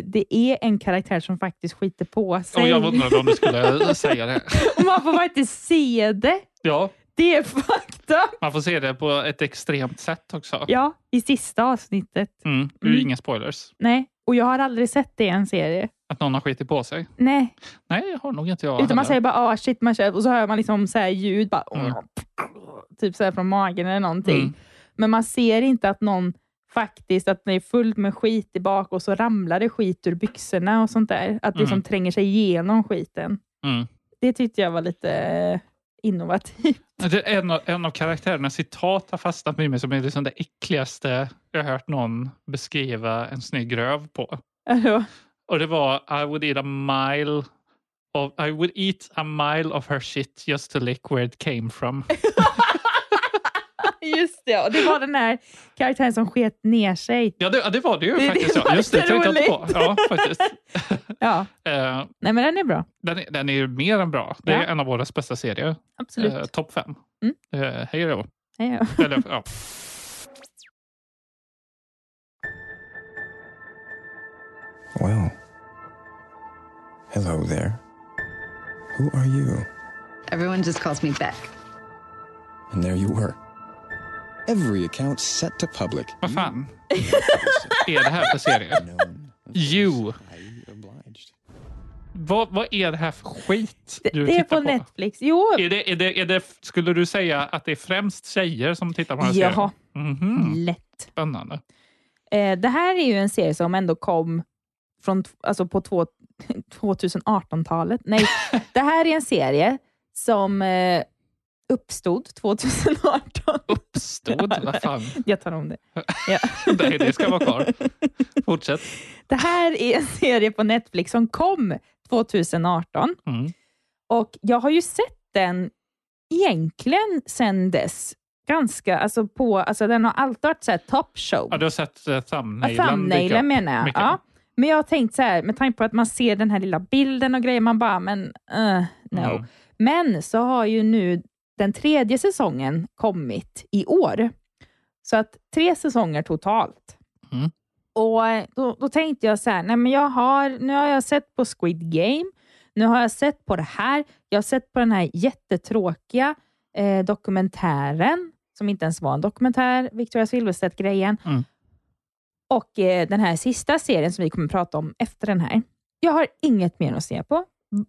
det är en karaktär som faktiskt skiter på sig. Och jag undrade om du skulle (laughs) säga det. Och man får faktiskt se det. Ja, Det är (laughs) fakta. man får se det på ett extremt sätt också. Ja, i sista avsnittet. Mm. Det är Mm. Inga spoilers. Nej, och jag har aldrig sett det i en serie. Att någon har skitit på sig. Nej, Nej, har nog inte jag utan man heller. säger bara ah shit, man kör, och så hör man liksom så här ljud, bara, Mm. typ så här från magen eller någonting. Mm. Men man ser inte att någon faktiskt, att det är fullt med skit i bak och så ramlar det skit ur byxorna och sånt där. Att det liksom Mm. tränger sig igenom skiten. Mm. Det tyckte jag var lite eh, innovativt. En, av, en av karaktärerna citat har fastnat med mig som är liksom det äckligaste jag har hört någon beskriva en snygg röv på. Alltså, Och det var I would eat a mile of, I would eat a mile of her shit just to lick where it came from. (laughs) Just det, och det var den här karaktären som sket ner sig. Ja, det, ja, det var det ju Det- det faktiskt. var ja. Just det, tänkte jag inte på. Ja, faktiskt. (laughs) Ja, (laughs) Eh, nej men den är bra. den, är, den är ju mer än bra. Det är Ja. en av årets bästa serier. Absolut. Eh, Topp fem. Mm. Eh, hej då. Hej då. (laughs) Eller, ja. Well, hello there. Who are you? Everyone just calls me Beck. And there you were, Every account set to public. Vad fan är det här för serie? You. Vad, vad är det här för skit du det är tittar på, Netflix. Jo, Är det, är det, är det, skulle du säga att det är främst tjejer som tittar på den här Jaha. serien? Mhm. lätt. Spännande. Eh, det här är ju en serie som ändå kom från, alltså på två, (laughs) 2018-talet. Nej, (laughs) det här är en serie som eh, uppstod 2018. Uppstod? Vad fan? Jag tar om det. Ja. (laughs) Nej, det ska vara kvar. Fortsätt. Det här är en serie på Netflix som kom 2018 Mm. och jag har ju sett den egentligen sedan dess. Ganska, alltså på, alltså den har alltid varit så här top show. Ja, du har sett uh, Ja, thumbnailen? dyka thumbnailen menar jag. mycket. Ja. Men jag har tänkt så här, med tanke på att man ser den här lilla bilden och grejer, man bara, men uh, no. Mm. Men så har ju nu den tredje säsongen kommit i år. Så att tre säsonger totalt. Mm. Och eh, då, då tänkte jag så här, nej men jag har, nu har jag sett på Squid Game, nu har jag sett på det här, jag har sett på den här jättetråkiga eh, dokumentären, som inte ens var en dokumentär, Victoria Silvstedt-grejen. Mm. Och eh, den här sista serien som vi kommer prata om efter den här. Jag har inget mer att se på.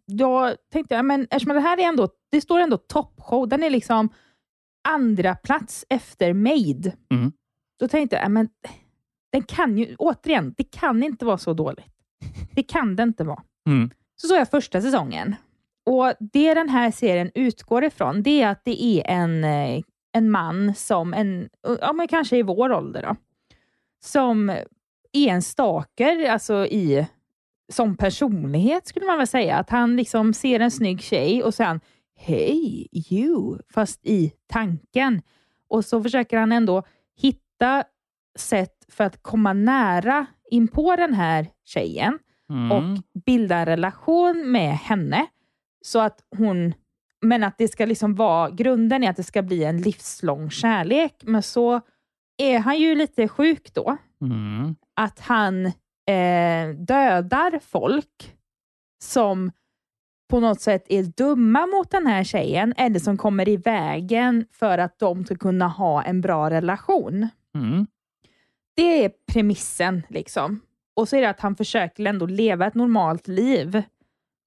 Då tänkte jag, men eftersom det här är ändå, det står ändå toppshow, den är liksom andra plats efter Made. Mm. Då tänkte jag, ja, men den kan ju, återigen, det kan inte vara så dåligt. Det kan det inte vara. Mm. Så såg jag första säsongen. Och Det den här serien utgår ifrån, det är att det är en, eh, en man som, en, ja, men kanske i vår ålder, då, som är en stalker, alltså i, som personlighet skulle man väl säga. Att han liksom ser en snygg tjej och sen Hej, you, fast i tanken. Och så försöker han ändå hitta sätt för att komma nära in på den här tjejen Mm. och bilda en relation med henne. Så att hon, men att det ska liksom vara, grunden är att det ska bli en livslång kärlek. Men så är han ju lite sjuk då. Mm. Att han eh, dödar folk som på något sätt är dumma mot den här tjejen eller som kommer i vägen för att de ska kunna ha en bra relation. Mm. Det är premissen. liksom. Och så är det att han försöker ändå leva ett normalt liv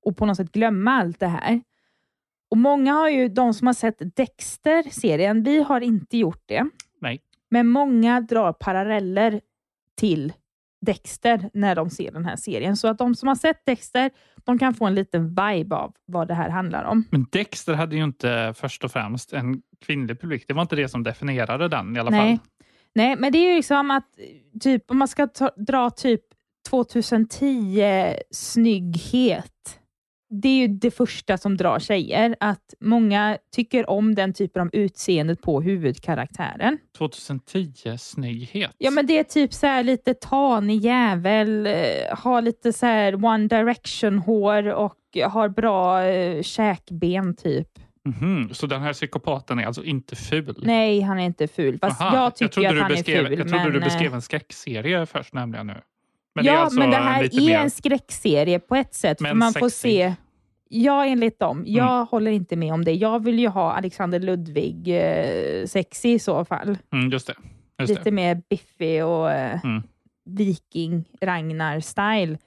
och på något sätt glömma allt det här. Och Många har ju, de som har sett Dexter-serien, vi har inte gjort det. Nej. Men många drar paralleller till Dexter när de ser den här serien. Så att de som har sett Dexter, de kan få en liten vibe av vad det här handlar om. Men Dexter hade ju inte först och främst en kvinnlig publik. Det var inte det som definierade den i alla Nej. fall. Nej, men det är ju liksom att typ, om man ska ta, dra typ 2010 snygghet. Det är ju det första som drar tjejer. Att många tycker om den typen av utseendet på huvudkaraktären. 2010 snygghet. Ja, men det är typ så här lite tanig jävel, eh, har lite så här One Direction-hår och har bra eh, käkben typ. Mhm, Så den här psykopaten är alltså inte ful? Nej, han är inte ful. Fast Aha, jag tycker trodde att han beskrev, är ful. Jag trodde men, du eh, beskrev en skräckserie först nämligen nu. Men ja, det alltså men det här är mer... en skräckserie på ett sätt. Men för man får sexig. se... Ja, enligt dem. Jag Mm. håller inte med om det. Jag vill ju ha Alexander Ludvig eh, sexig i så fall. Mm, just det. Just Lite det. mer biffig och eh, Mm. viking Ragnar-style.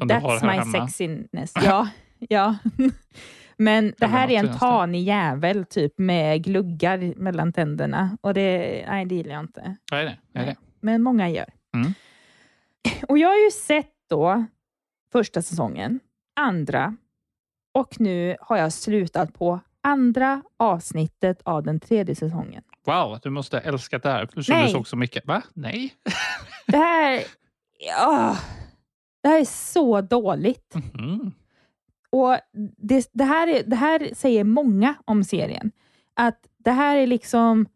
That's my hemma. sexiness. Ja, (laughs) (laughs) ja. Men det här är en tanig jävel typ med gluggar mellan tänderna. Och det, nej, det gillar jag inte. Nej, nej, nej. Men många gör. Mm. Och jag har ju sett då första säsongen, andra och nu har jag slutat på andra avsnittet av den tredje säsongen. Wow, du måste ha älskat det här du såg så mycket. Va? Nej? (laughs) Det här, ja, det här är så dåligt. Mm. Och det, det, här är, det här säger många om serien. Att det här är liksom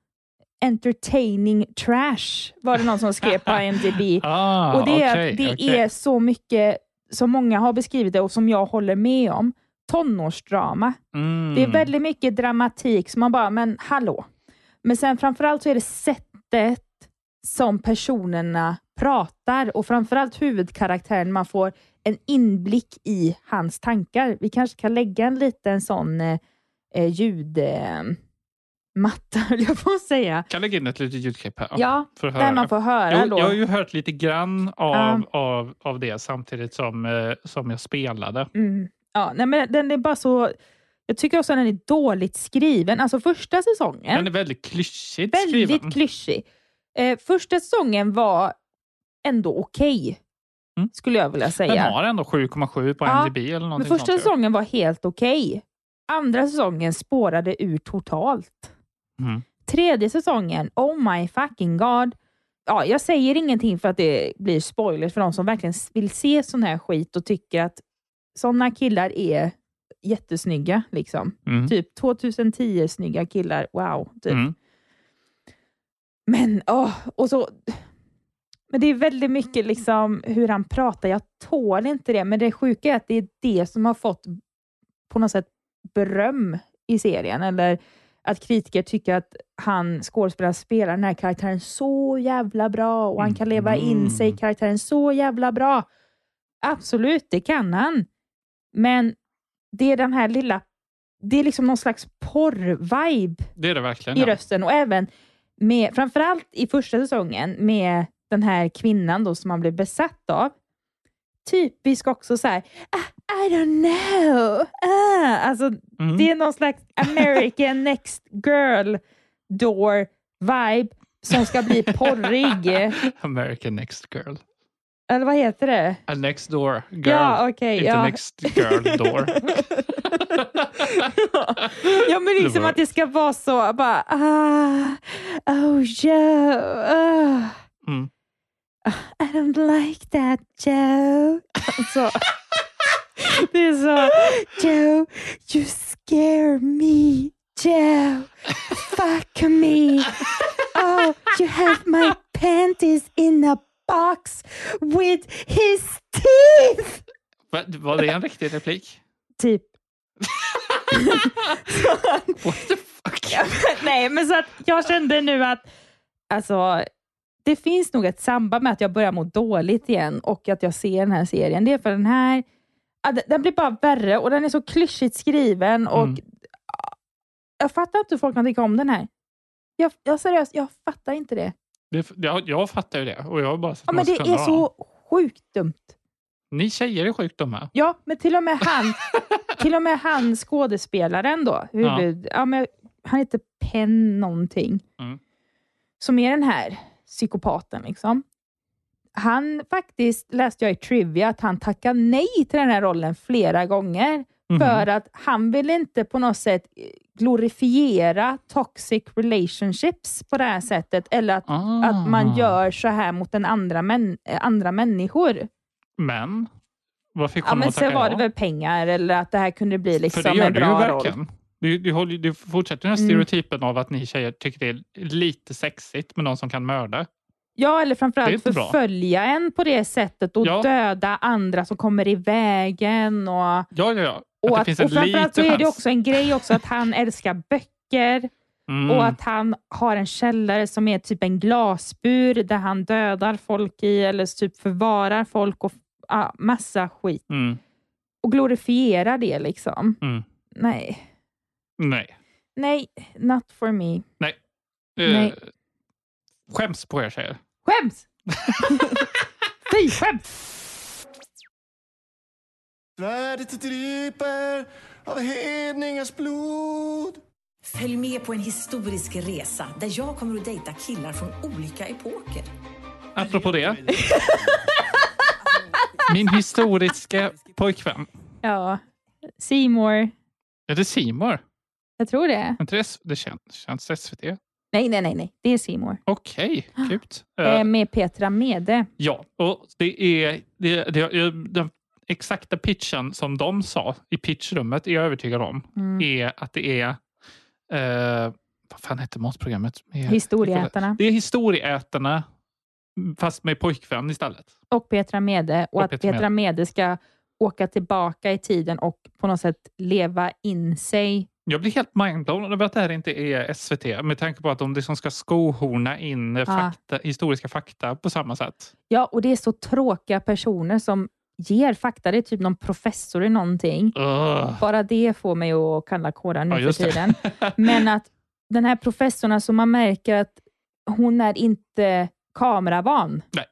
entertaining trash, var det någon som skrev på (laughs) IMDb. Ah, och det att det okej. är så mycket som många har beskrivit det och som jag håller med om. Tonårsdrama. Mm. Det är väldigt mycket dramatik som man bara, men hallå. Men sen framförallt så är det sättet som personerna pratar och framförallt huvudkaraktären. Man får en inblick i hans tankar. Vi kanske kan lägga en liten sån eh, eh, ljud... Eh, matta, (laughs) höll jag på att säga. Kan lägga in ett litet ljudklipp här. Ja, för där man får höra Jag, då. jag har ju hört lite grann av, Ja. av, av det samtidigt som, eh, som jag spelade. Mm. Ja, nej, men den är bara så... Jag tycker också att den är dåligt skriven. Alltså första säsongen, Den är väldigt klyschigt väldigt skriven. klyschig. Eh, första säsongen var ändå okej, skulle jag vilja säga. Den har ändå 7,7 på Ja, MDB eller Men någonting första sånt. säsongen var helt okej. Andra säsongen spårade ur totalt. Mm. Tredje säsongen, oh my fucking god. Ja, jag säger ingenting för att det blir spoilers för de som verkligen vill se sån här skit och tycker att såna killar är jättesnygga. Liksom. Mm. Typ 2010 snygga killar, wow. Typ. Mm. Men, åh, och så... Men det är väldigt mycket liksom hur han pratar. Jag tål inte det, men det sjuka är att det är det som har fått på något sätt beröm i serien. Eller att kritiker tycker att han, skådespelaren, spelar den här karaktären så jävla bra och han kan leva in sig i karaktären så jävla bra. Absolut, det kan han. Men det är den här lilla... Det är liksom någon slags porr-vibe Det är det verkligen. i ja. rösten och även med, framförallt i första säsongen med den här kvinnan då som han blev besatt av. Typisk också så här, ah, I don't know. Ah. Alltså, Mm. Det är någon slags American (laughs) next girl door vibe som ska bli porrig. (laughs) American Next Girl. Eller vad heter det? A next door girl. Ja, okej, Inte ja. next girl door. (laughs) Ja, men liksom att det ska vara så, bara, ah, oh Joe, ah. Mm. I don't like that Joe. Så, det är så, Joe, you scare me, Joe, fuck me. Oh, you have my panties in a box with his teeth. Va- Var det en riktig replik? Typ. (laughs) What the fuck? Ja, men- Nej, men så att jag kände nu att alltså, det finns nog ett samband med att jag börjar må dåligt igen och att jag ser den här serien. Det är för den här, den- blir bara värre och den är så klyschigt skriven och Mm. jag fattar inte hur folk kan tycka om den här. Jag, jag seriöst, jag fattar inte det. Det, jag, jag fattar ju det och jag har bara Ja, men det är så sjukt dumt. Ni tjejer är sjukt dumma. Ja, men till och med han, (laughs) till och med han skådespelaren då, huvud, ja. men, han heter Penn någonting, Mm. som är den här psykopaten. Liksom. Han faktiskt, läste jag i Trivia, att han tackade nej till den här rollen flera gånger. Mhm. För att han vill inte på något sätt glorifiera toxic relationships på det här sättet. Eller att, Ah. att man gör så här mot en andra, män, eh, andra människor. Men, vad fick Ja, honom men att sen tacka var ja? det väl pengar eller att det här kunde bli liksom För det gör en du ju bra roll. verkligen. Du, du, håller, du fortsätter den här Mm. stereotypen av att ni tjejer tycker det är lite sexigt med någon som kan mörda. Ja, eller framförallt inte bra. förfölja en på det sättet och Ja. döda andra som kommer i vägen. Och, Ja, ja, ja. och, att det att, och framförallt så är det också en grej också att han älskar böcker Mm. och att han har en källare som är typ en glasbur där han dödar folk i eller typ förvarar folk och ja, massa skit. Mm. Och glorifierar det liksom. Mm. Nej. Nej. Nej, not for me. Nej. Eh, Nej. Skäms på er tjejer. Skäms! (laughs) Fy skäms! Svärdet dryper av hedningars blod Följ med på en historisk resa där jag kommer att dejta killar från olika epoker. Apropå det. (laughs) Min historiska pojkvän. Ja, Seymour. Är det Simor? Jag tror det. Inte det, det känns, känns SVT? Nej, nej, nej, nej. det är Seymour. Okej, kul. (gasps) Eh, med Petra Mede. Ja, och det är, det, det, den exakta pitchen som de sa i pitchrummet, är jag övertygad om, Mm. är att det är eh, vad fan hette matprogrammet? Historieätarna. Det är Historieätarna, fast med pojkvän istället. Och Petra Mede. Och, Och att Petra Petra Mede ska åka tillbaka i tiden och på något sätt leva in sig. Jag blir helt mindblown över att det här inte är SVT, med tanke på att de liksom ska skohorna in fakta, historiska fakta på samma sätt. Ja, och det är så tråkiga personer som ger fakta. Det är typ någon professor i någonting. Ugh. Bara det får mig att kalla kårar nu Ja, för tiden. (laughs) Men att den här professorn, alltså man märker att hon är inte kameravan. Nej.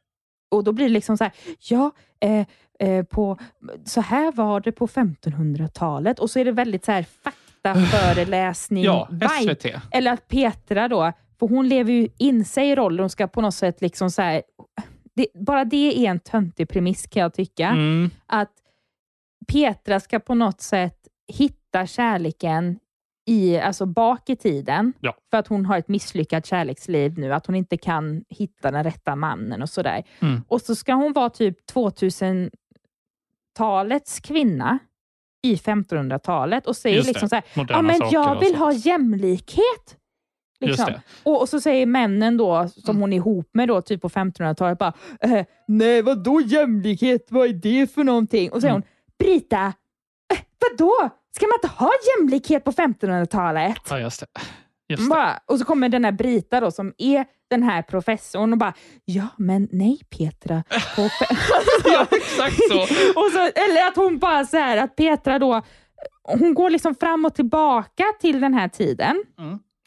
Och då blir det liksom så här, ja, eh, eh, på, så här var det på 1500-talet. Och så är det väldigt så här faktaföreläsning Ja, vibe. SVT. Eller att Petra då, för hon lever ju in sig i rollen och ska på något sätt liksom så här, det, bara det är en töntig premiss kan jag tycka. Mm. Att Petra ska på något sätt hitta kärleken i, alltså bak i tiden. Ja. För att hon har ett misslyckat kärleksliv nu, att hon inte kan hitta den rätta mannen och sådär. Mm. Och så ska hon vara typ 2000-talets kvinna i 1500-talet och säger Just det. liksom så här, ja men saker jag vill sånt." ha jämlikhet. Liksom. Och, och så säger männen då, som hon är ihop med då, typ på 1500-talet, bara eh, nej vadå jämlikhet, vad är det för någonting? Och så säger Mm. hon, Brita, eh, vadå? Ska man inte ha jämlikhet på 1500-talet? Ja, just det. Just det. Bara, och så kommer den här Brita då, som är den här professorn och bara, ja men nej Petra. (laughs) Ja, exakt så. (laughs) och så, eller att hon bara så här, att Petra då, hon går liksom fram och tillbaka till den här tiden.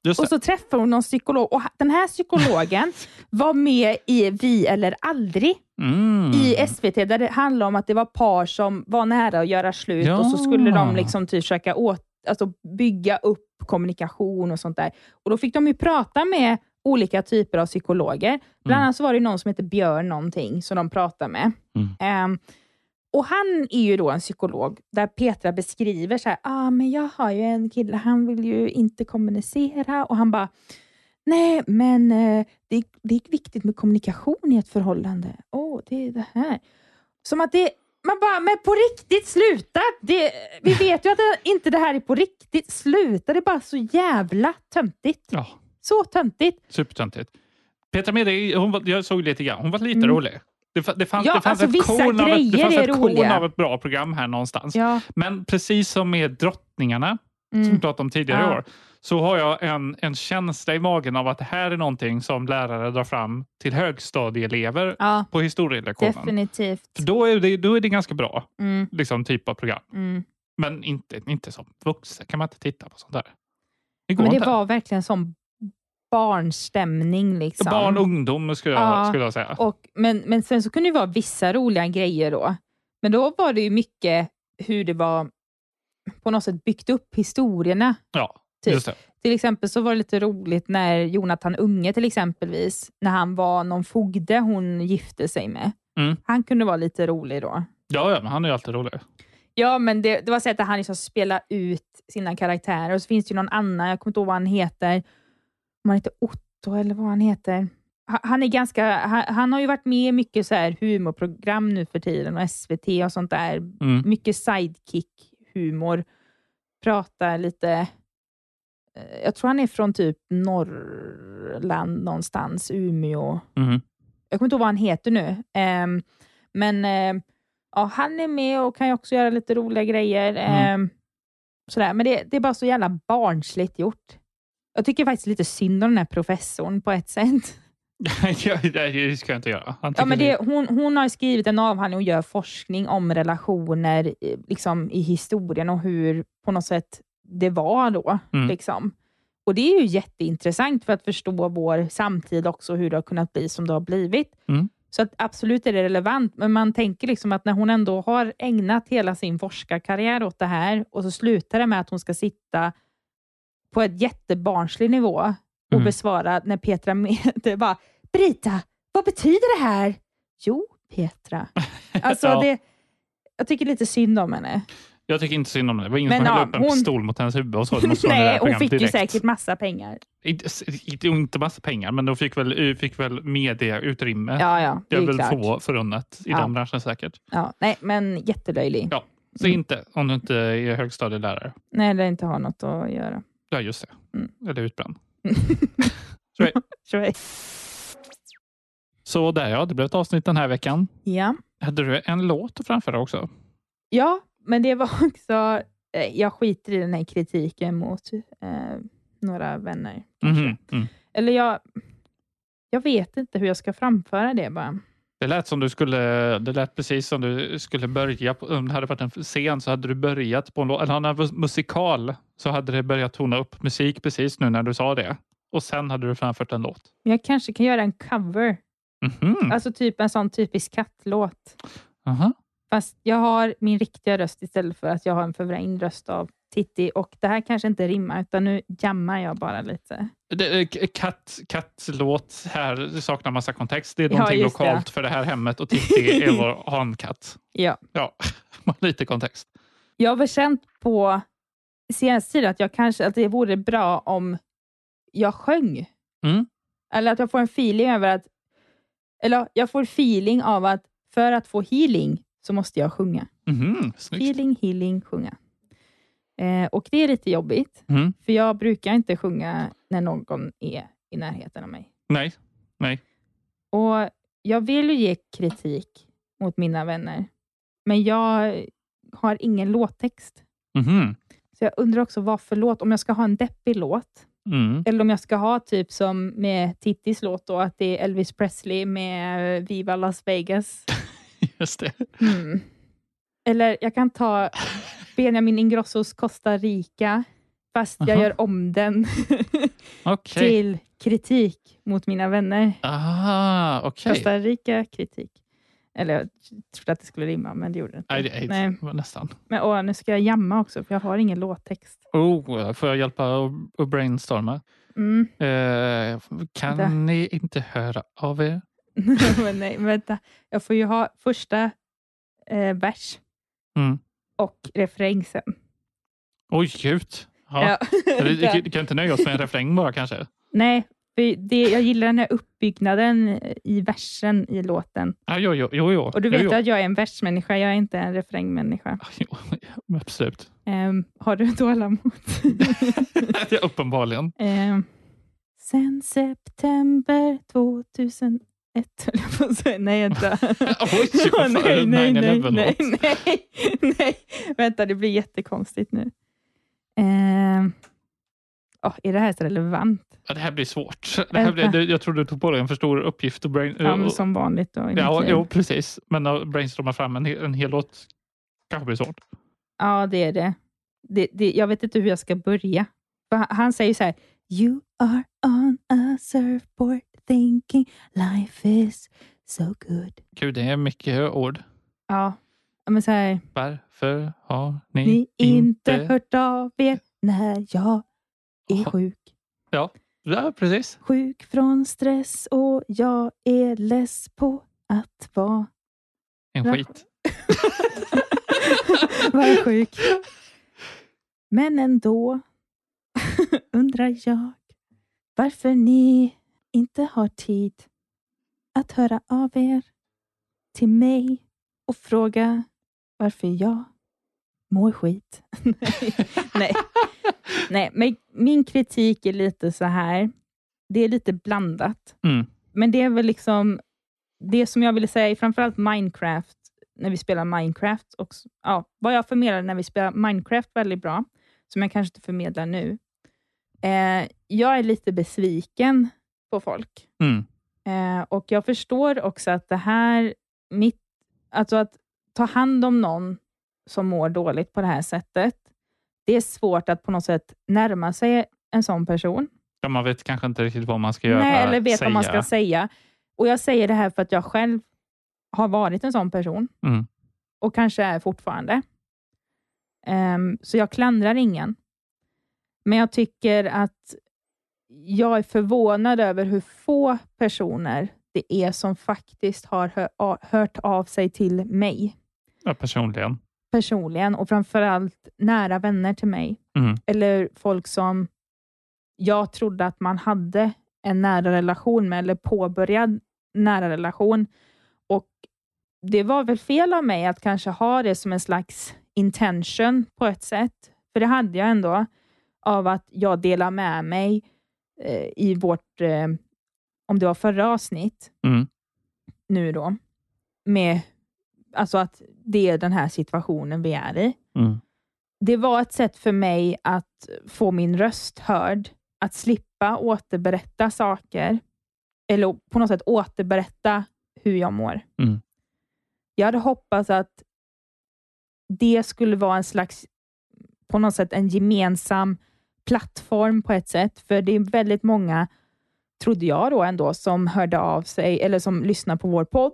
Just Och så träffar hon någon psykolog och den här psykologen (laughs) var med i Vi eller aldrig Mm. i SVT där det handlade om att det var par som var nära att göra slut Ja. och så skulle de liksom typ försöka åt, alltså bygga upp kommunikation och sånt där. Och Då fick de ju prata med olika typer av psykologer. Bland Mm. annat var det någon som heter Björn någonting som de pratade med. Mm. Ehm, och Han är ju då en psykolog där Petra beskriver så här, ah, men jag har ju en kille, han vill ju inte kommunicera och han bara, nej men eh, det, är- det är viktigt med kommunikation i ett förhållande. Åh, det är det här. Som att det, man bara, men på riktigt, sluta! Det, vi vet ju att det, inte det här är på riktigt. Sluta, det är bara så jävla töntigt. Ja. Så töntigt. Supertöntigt. Petra Mede, hon var, jag såg lite grann, hon var lite Mm. rolig. Det, fa- det fanns, Ja, det fanns alltså ett korn av ett, det fanns ett roliga. av ett bra program här någonstans. Ja. Men precis som med drottningarna, Mm. som vi pratade om tidigare Ja. år, så har jag en, en känsla i magen av att det här är någonting som lärare drar fram till högstadieelever Ja. på historielektionen. Definitivt. För då är, det, då är det ganska bra Mm. liksom, typ av program. Mm. Men inte, inte som vuxen kan man inte titta på sånt där. Det Men det inte. var verkligen som barnstämning. Liksom. Barn och ungdom skulle jag, Ja, skulle jag säga. Och, men, men sen så kunde det vara vissa roliga grejer då. Men då var det ju mycket hur det var på något sätt byggt upp historierna. Ja, Typ. just det. Till exempel så var det lite roligt när Jonathan Unge till exempelvis, när han var någon fogde hon gifte sig med. Mm. Han kunde vara lite rolig då. Ja, ja, men han är ju alltid rolig. Ja, men det, det var sättet han liksom spelade ut sina karaktärer. Och så finns det ju någon annan, jag kommer inte ihåg vad han heter. Om han heter Otto eller vad han heter. Ha- Han, är ganska, han, han har ju varit med i mycket så här humorprogram nu för tiden och SVT och sånt där. Mm. Mycket sidekick-humor. Pratar lite... eh, Jag tror han är från typ Norrland någonstans, Umeå. Mhm. Jag kommer inte ihåg vad han heter nu. Ehm, men eh, ja, han är med och kan ju också göra lite roliga grejer. Mm. Ehm, sådär. Men det, det är bara så jävla barnsligt gjort. Jag tycker faktiskt lite synd om den här professorn på ett sätt. (laughs) ja, det ska jag inte göra. Ja, men det, hon, hon har skrivit en avhandling och gör forskning om relationer liksom, i historien och hur på något sätt det var då. Mm. Liksom. Och Det är ju jätteintressant för att förstå vår samtid också, hur det har kunnat bli som det har blivit. Mm. Så att absolut är det relevant, men man tänker liksom att när hon ändå har ägnat hela sin forskarkarriär åt det här och så slutar det med att hon ska sitta på ett jättebarnslig nivå och Mm. besvara när Petra Mede (laughs) bara Brita, vad betyder det här? Jo, Petra. (laughs) Alltså, Ja. det, jag tycker lite synd om henne. Jag tycker inte synd om det. Det var ingen Men som höll ja, upp en hon- pistol mot hennes huvud och så. Måste (laughs) Nej, hon fick ju direkt. säkert massa pengar. Inte, inte, massa pengar, men de fick väl, fick väl mediautrymme. Ja, ja, det det är är väl klart. få förunnat i Ja. den branschen säkert. Ja, nej, men jättelöjlig. Ja, så inte om du inte är högstadielärare. Nej, eller inte har något att göra. Ja, just det. Mm. Eller utbränd. Så, Tror så där ja, det blev ett avsnitt den här veckan. Ja. Hade du en låt att framföra också? ja, men det var (laughs) också... eh, Jag skiter i den här kritiken mot eh, några vänner. Mhm, Mm. Eller jag, jag vet inte hur jag ska framföra det bara. Det lät som du skulle, det lät precis som du skulle börja, på, om det hade varit en scen så hade du börjat på en eller en musikal så hade det börjat tona upp musik precis nu när du sa det. Och sen hade du framfört en låt. Jag kanske kan göra en cover. Mhm. Alltså typ en sån typisk kattlåt. Aha. Fast jag har min riktiga röst istället för att jag har en förvrängd röst av Titti. Och det här kanske inte rimmar, utan nu jammar jag bara lite. Det, katt, kattlåt här det saknar massa kontext. Det är Ja, någonting det. lokalt för det här hemmet och Titti är vår (laughs) hankatt. Ja. Ja, (laughs) lite kontext. Jag har känt på senaste tiden att, jag kanske, att det vore bra om jag sjöng. Mm. Eller att jag får en feeling över att... Eller jag får feeling av att för att få healing så måste jag sjunga. Mhm, snyggt. Feeling, healing, sjunga. Eh, och det är lite jobbigt, Mm. för jag brukar inte sjunga när någon är i närheten av mig. Nej, nej. Och Jag vill ju ge kritik mot mina vänner, men jag har ingen låttext. Mhm. Så jag undrar också vad för låt, om jag ska ha en deppig låt, Mm. eller om jag ska ha typ som med Tittis låt då, att det är Elvis Presley med Viva Las Vegas. (laughs) Just det. Mm. Eller jag kan ta (laughs) Benjamin Ingrossos Costa Rica, fast jag Aha. gör om den (laughs) Okej. till kritik mot mina vänner. Ah, okej. Costa Rica kritik. Eller jag trodde att det skulle rimma, men det gjorde det inte. Nej, det, Nej. var nästan. Men åh, nu ska jag jamma också, för jag har ingen låttext. Oh, får jag hjälpa och, och brainstorma? Mm. Eh, kan Vänta. ni inte höra av er? (laughs) men nej, vänta. Jag får ju ha första eh, vers Mm. Och refräng sen. Oj, gud. Ja. Ja. (laughs) Du kan inte nöja oss med en refräng bara kanske? Nej, det, jag gillar den här uppbyggnaden i versen i låten. Ah, jo, jo, jo, jo. Och du jo, vet jo. att jag är en versmänniska, jag är inte en refrängmänniska. (laughs) Absolut. Ehm, har du tålamod? (laughs) Är uppenbarligen. Ehm, sen september 2001, höll jag på att säga. Nej, vänta. (laughs) Oj, fan, (laughs) nej, nej, nej, 9/11 nej, nej, nej. Vänta, det blir jättekonstigt nu. Ehm, åh, är det här så relevant? Ja, det här blir svårt. Det här blir, det, jag tror du tog på dig en för stor uppgift. Och brain, Ja, och- som vanligt då. ja, jo, precis. Men att brainstorma fram en, en hel låt kanske blir svårt. Ja, det är det. det, det jag vet inte hur jag ska börja. Han säger så här, You are on a surfboard thinking life is so good. Gud, det är mycket ord. Ja, men så här, Varför har ni, ni inte hört av er när jag är sjuk. Ja, ja, precis. Sjuk från stress och jag är less på att vara En skit. (laughs) vara sjuk. Men ändå (laughs) undrar jag varför ni inte har tid att höra av er till mig och fråga varför jag mår skit. (laughs) Nej. Nej. Men min kritik är lite så här. Det är lite blandat. Mm. Men det är väl liksom det som jag ville säga i framförallt Minecraft, när vi spelar Minecraft. Och, ja, vad jag förmedlar när vi spelar Minecraft väldigt bra, som jag kanske inte förmedlar nu. Eh, jag är lite besviken på folk. Mm. Eh, och jag förstår också att det här, mitt, alltså att ta hand om någon som mår dåligt på det här sättet, det är svårt att på något sätt närma sig en sån person. Ja, man vet kanske inte riktigt vad man ska göra. Nej, eller vet säga. vad man ska säga. Och Jag säger det här för att jag själv har varit en sån person Mm. och kanske är fortfarande. Ehm, så jag klandrar ingen. Men jag tycker att jag är förvånad över hur få personer det är som faktiskt har hört av sig till mig Ja, personligen. personligen och framförallt nära vänner till mig. Mm. Eller folk som jag trodde att man hade en nära relation med, eller påbörjad nära relation. Och Det var väl fel av mig att kanske ha det som en slags intention på ett sätt. För det hade jag ändå, av att jag delar med mig eh, i vårt, eh, om det var förra avsnitt, Mm. nu då, med alltså att det är den här situationen vi är i. Mm. Det var ett sätt för mig att få min röst hörd, att slippa återberätta saker, eller på något sätt återberätta hur jag mår. Mm. Jag hade hoppats att det skulle vara en slags, på något sätt, en gemensam plattform på ett sätt, för det är väldigt många, trodde jag då ändå, som hörde av sig, eller som lyssnar på vår podd.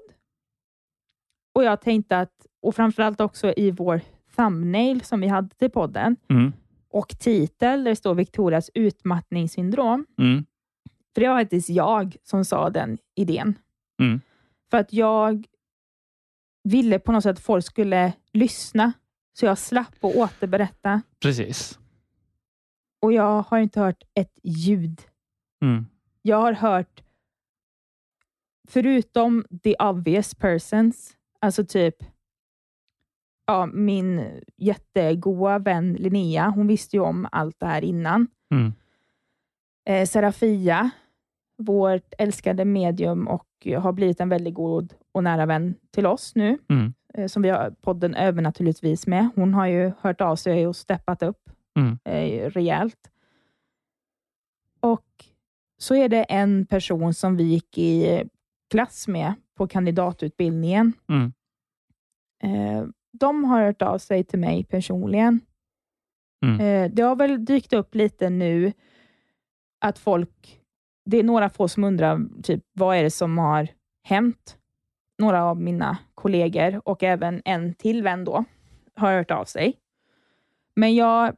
Och jag tänkte att, och framförallt också i vår thumbnail som vi hade till podden, Mm. och titel där det står Victorias utmattningssyndrom. Mm. För det var faktiskt jag som sa den idén. Mm. För att jag ville på något sätt att folk skulle lyssna, så jag slapp att återberätta. Precis. Och jag har inte hört ett ljud. Mm. Jag har hört, förutom the obvious persons, alltså typ ja, min jättegoda vän Linnea, hon visste ju om allt det här innan. Mm. Eh, Serafia, vårt älskade medium och har blivit en väldigt god och nära vän till oss nu, Mm. eh, som vi har podden övernaturligtvis med. Hon har ju hört av sig och steppat upp Mm. eh, rejält. Och så är det en person som vi gick i klass med på kandidatutbildningen. Mm. Eh, de har hört av sig till mig personligen. Mm. Eh, det har väl dykt upp lite nu att folk, det är några få som undrar typ, vad är det som har hänt. Några av mina kollegor och även en till vän då har hört av sig. Men jag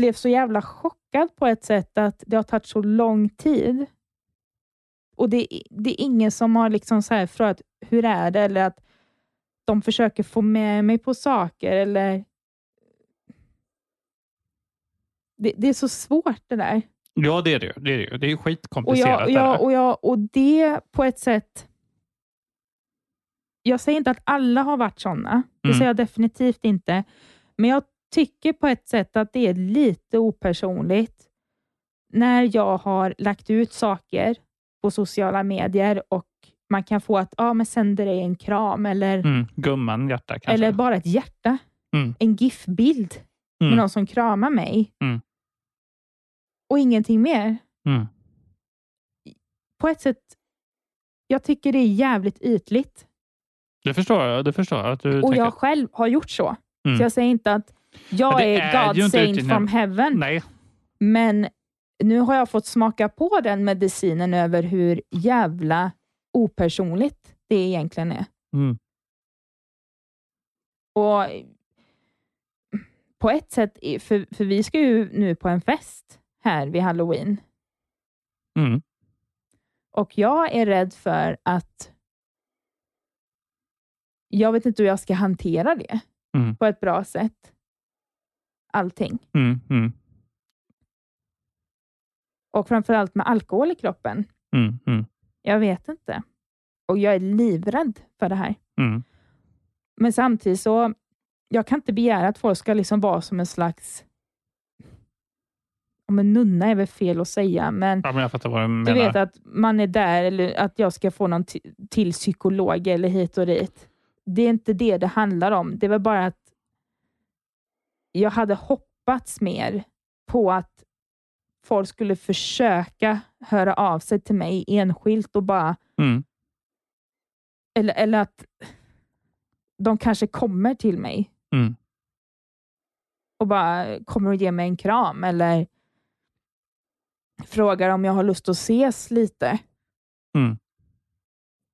blev så jävla chockad på ett sätt att det har tagit så lång tid. Och det, det är ingen som har liksom så här frågat hur är det eller att de försöker få med mig på saker eller det, det är så svårt det där. Ja, det är det. Det är, det det är ju Och, skitkomplicerat. jag, det jag, och, jag, och det på ett sätt... Jag säger inte att alla har varit sådana. Det Mm. säger jag definitivt inte. Men jag tycker på ett sätt att det är lite opersonligt när jag har lagt ut saker på sociala medier och man kan få att ja, men sänder dig en kram eller, Mm. Gumman, hjärta kanske. eller bara ett hjärta. Mm. En GIF-bild Mm. med någon som kramar mig. Mm. Och ingenting mer. Mm. På ett sätt, jag tycker det är jävligt ytligt. Det förstår jag. Det förstår jag att du Och tänker. jag själv har gjort så. Mm. Så jag säger inte att jag är, är God saint from heaven. Nej. Men nu har jag fått smaka på den medicinen över hur jävla opersonligt det egentligen är. Mm. Och på ett sätt, för, för vi ska ju nu på en fest här vid halloween. Mm. Och jag är rädd för att jag vet inte hur jag ska hantera det Mm. på ett bra sätt. Allting. Mm. Mm. Och framförallt med alkohol i kroppen. Mm. Mm. Jag vet inte. Och jag är livrädd för det här. Mm. Men samtidigt så, jag kan inte begära att folk ska liksom vara som en slags, om en nunna är väl fel att säga, men Ja, men du du vet att man är där, eller att jag ska få någon ti- till psykolog eller hit och dit. Det är inte det det handlar om. Det var bara att jag hade hoppats mer på att folk skulle försöka höra av sig till mig enskilt och bara, Mm. eller, eller att de kanske kommer till mig Mm. och bara kommer och ger mig en kram eller frågar om jag har lust att ses lite. Mm.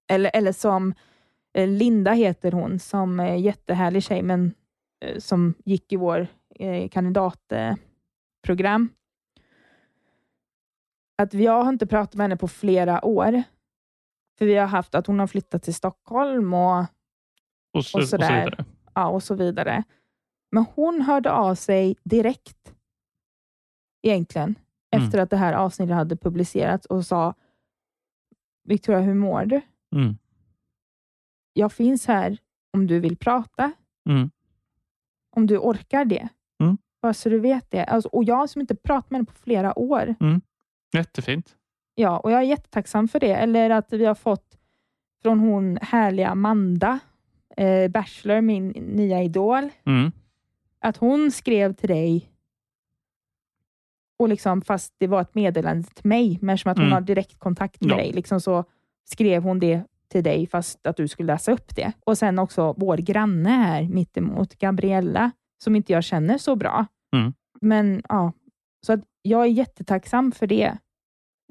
Eller, eller som eh, Linda heter hon, som är jättehärlig tjej, men som gick i vår eh, kandidatprogram. Att jag har inte pratat med henne på flera år. För vi har haft att hon har flyttat till Stockholm och, Och så, och och så sådär. vidare. Ja, och så vidare. Men hon hörde av sig direkt, egentligen, Mm. efter att det här avsnittet hade publicerats och sa Victoria, hur mår du? Mm. Jag finns här om du vill prata, Mm. Om du orkar det. Mm. Bara så du vet det. Alltså, och jag som inte pratat med henne på flera år. Mm. Jättefint. Ja, och jag är jättetacksam för det. Eller att vi har fått från hon härliga Amanda, eh, Bachelor, min nya idol, Mm. att hon skrev till dig, och liksom, fast det var ett meddelande till mig, men som att hon Mm. har direkt kontakt med Ja. dig, liksom så skrev hon det till dig fast att du skulle läsa upp det. Och sen också vår granne här mittemot, Gabriella, som inte jag känner så bra. Mm. Men ja, så att jag är jättetacksam för det.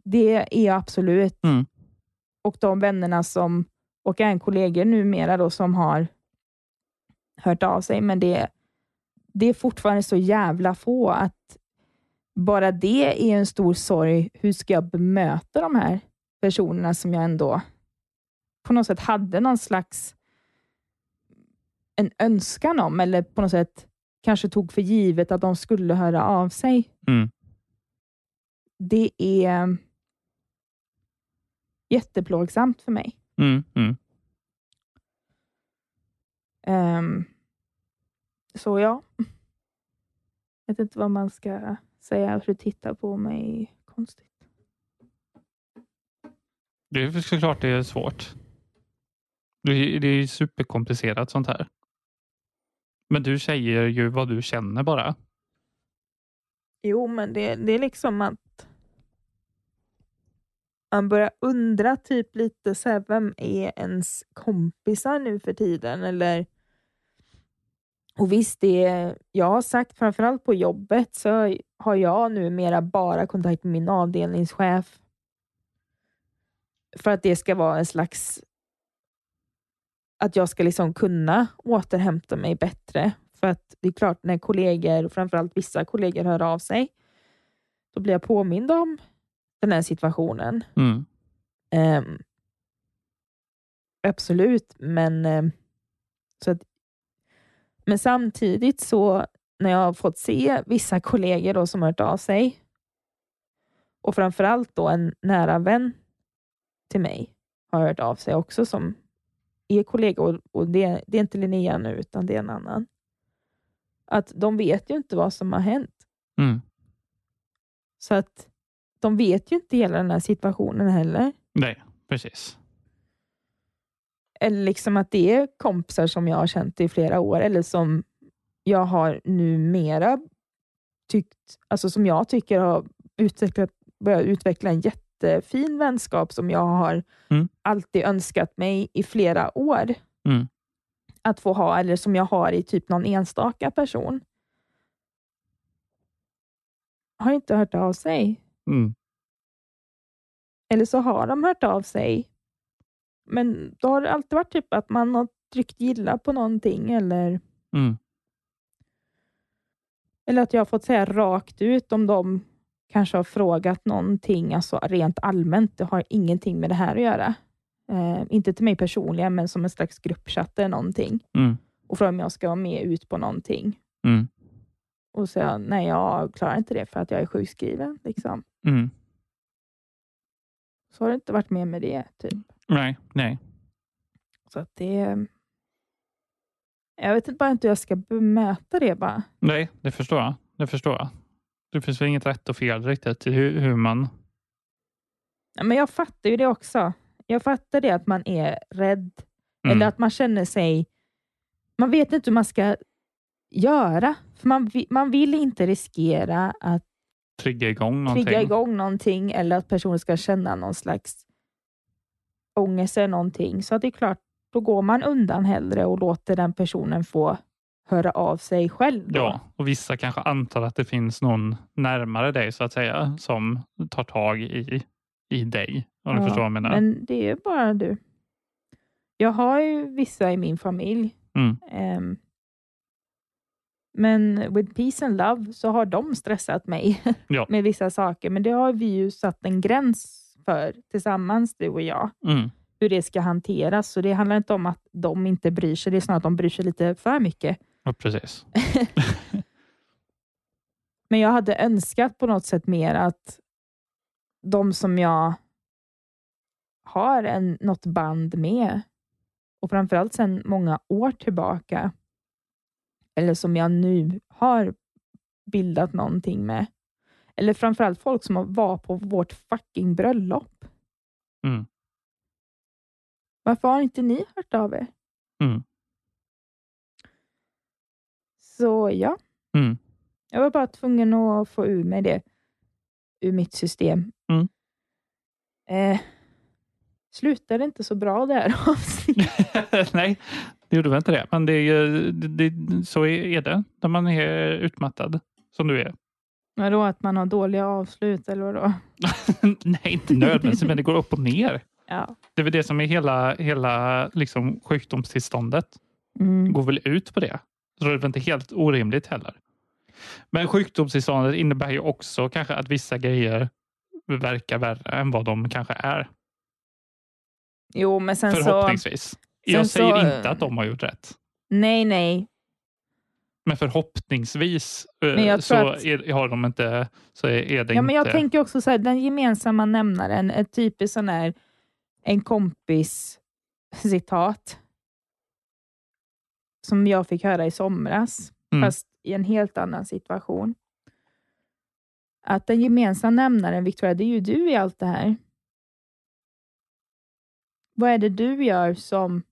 Det är jag absolut. Mm. Och de vännerna som, och även kollegor numera då, som har hört av sig, men det, det är fortfarande så jävla få att bara det är en stor sorg. Hur ska jag bemöta de här personerna som jag ändå på något sätt hade någon slags en önskan om, eller på något sätt kanske tog för givet att de skulle höra av sig. Mm. Det är jätteplågsamt för mig. Mm. Mm. Ehm, så ja. Jag vet inte vad man ska säga för att titta på mig konstigt. Det är såklart det är svårt. Det är, superkomplicerat sånt här. Men du säger ju vad du känner bara. Jo, men det, det är liksom att man börjar undra typ lite så här, vem är ens kompisar nu för tiden? Eller och visst, det jag har sagt, framförallt på jobbet, så har jag numera bara kontakt med min avdelningschef. För att det ska vara en slags... Att jag ska liksom kunna återhämta mig bättre. För att det är klart, när kollegor, framförallt vissa kollegor, hör av sig, då blir jag påmind om den här situationen. Mm. Ehm, absolut, men ehm, så att men samtidigt så när jag har fått se vissa kollegor då som har hört av sig och framförallt då en nära vän till mig har hört av sig också som är kollega och, och det, det är inte Linnea nu utan det är en annan. Att de vet ju inte vad som har hänt. Mm. Så att de vet ju inte hela den här situationen heller. Nej, precis. Eller liksom att det är kompisar som jag har känt i flera år, eller som jag har numera tyckt, alltså som jag tycker har utvecklat, börjat utveckla en jättefin vänskap som jag har Mm. alltid önskat mig i flera år Mm. att få ha, eller som jag har i typ någon enstaka person. Har inte hört av sig. Mm. Eller så har de hört av sig. Men då har det alltid varit typ att man har tryckt gilla på någonting eller, Mm. eller att jag har fått säga rakt ut om de kanske har frågat någonting, alltså rent allmänt. Det har ingenting med det här att göra. Eh, inte till mig personligen, men som en slags gruppchatt eller någonting. Mm. Och frågar om jag ska vara med ut på någonting. Mm. Och säga nej, jag klarar inte det för att jag är sjukskriven. Liksom. Mm. Så har det inte varit med med det. Typ. Nej, nej. Så att det... Jag vet inte bara inte hur jag ska bemöta det bara. Nej, det förstår jag. Det förstår jag. Det finns väl inget rätt och fel riktigt i hur, hur man... Ja, Men jag fattar ju det också. Jag fattar det att man är rädd. Mm. Eller att man känner sig... Man vet inte hur man ska göra. För man, man vill inte riskera att trigga igång någonting. trigga igång någonting eller att personen ska känna någon slags ångest eller någonting. Så att det är klart, då går man undan hellre och låter den personen få höra av sig själv. Då. Ja, och vissa kanske antar att det finns någon närmare dig så att säga som tar tag i, i dig. Om du Ja, förstår vad jag menar. Men det är bara du. Jag har ju vissa i min familj. Mm. Ehm, men with peace and love så har de stressat mig (laughs) Ja. med vissa saker. Men det har vi ju satt en gräns för tillsammans, du och jag. Mm. Hur det ska hanteras. Så det handlar inte om att de inte bryr sig. Det är snarare att de bryr sig lite för mycket. Ja, precis. (laughs) Men jag hade önskat på något sätt mer att de som jag har en, något band med och framförallt sedan många år tillbaka eller som jag nu har bildat någonting med. Eller framförallt folk som var på vårt fucking bröllop. Mm. Varför har inte ni hört av er? Mm. Så ja, Mm. jag var bara tvungen att få ur mig det ur mitt system. Mm. Eh, Slutade inte så bra där (laughs) avsnittet. (laughs) Nej, det gjorde väl inte det. Men det, är ju- det, det, så är det när man är utmattad, som du är. Vadå, att man har dåliga avslut eller vadå? (laughs) Nej, inte nödvändigtvis, men det går upp och ner. Ja. Det är väl det som är hela, hela liksom, sjukdomstillståndet. Mm. går väl ut på det. Så det är väl inte helt orimligt heller. Men sjukdomstillståndet innebär ju också kanske att vissa grejer verkar värre än vad de kanske är. Jo, men sen så... Förhoppningsvis. Jag sen säger så- inte att de har gjort rätt. Nej, nej. Men förhoppningsvis eh, Men jag så att- är, har de inte, så är det Ja, inte... men jag tänker också så här, den gemensamma nämnaren är typiskt sån här en kompis citat som jag fick höra i somras, Mm. fast i en helt annan situation. Att den gemensamma nämnaren, Victoria, det är ju du i allt det här. Vad är det du gör som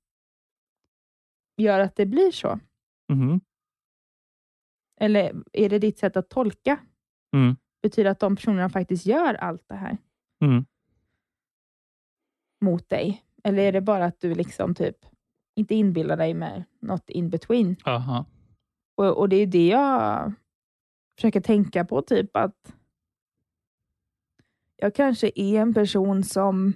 gör att det blir så? Mhm. Eller är det ditt sätt att tolka? Mm. Betyder att de personerna faktiskt gör allt det här Mm. mot dig? Eller är det bara att du liksom typ inte inbillar dig med något in between? Aha. Och, och det är det jag försöker tänka på, typ att jag kanske är en person som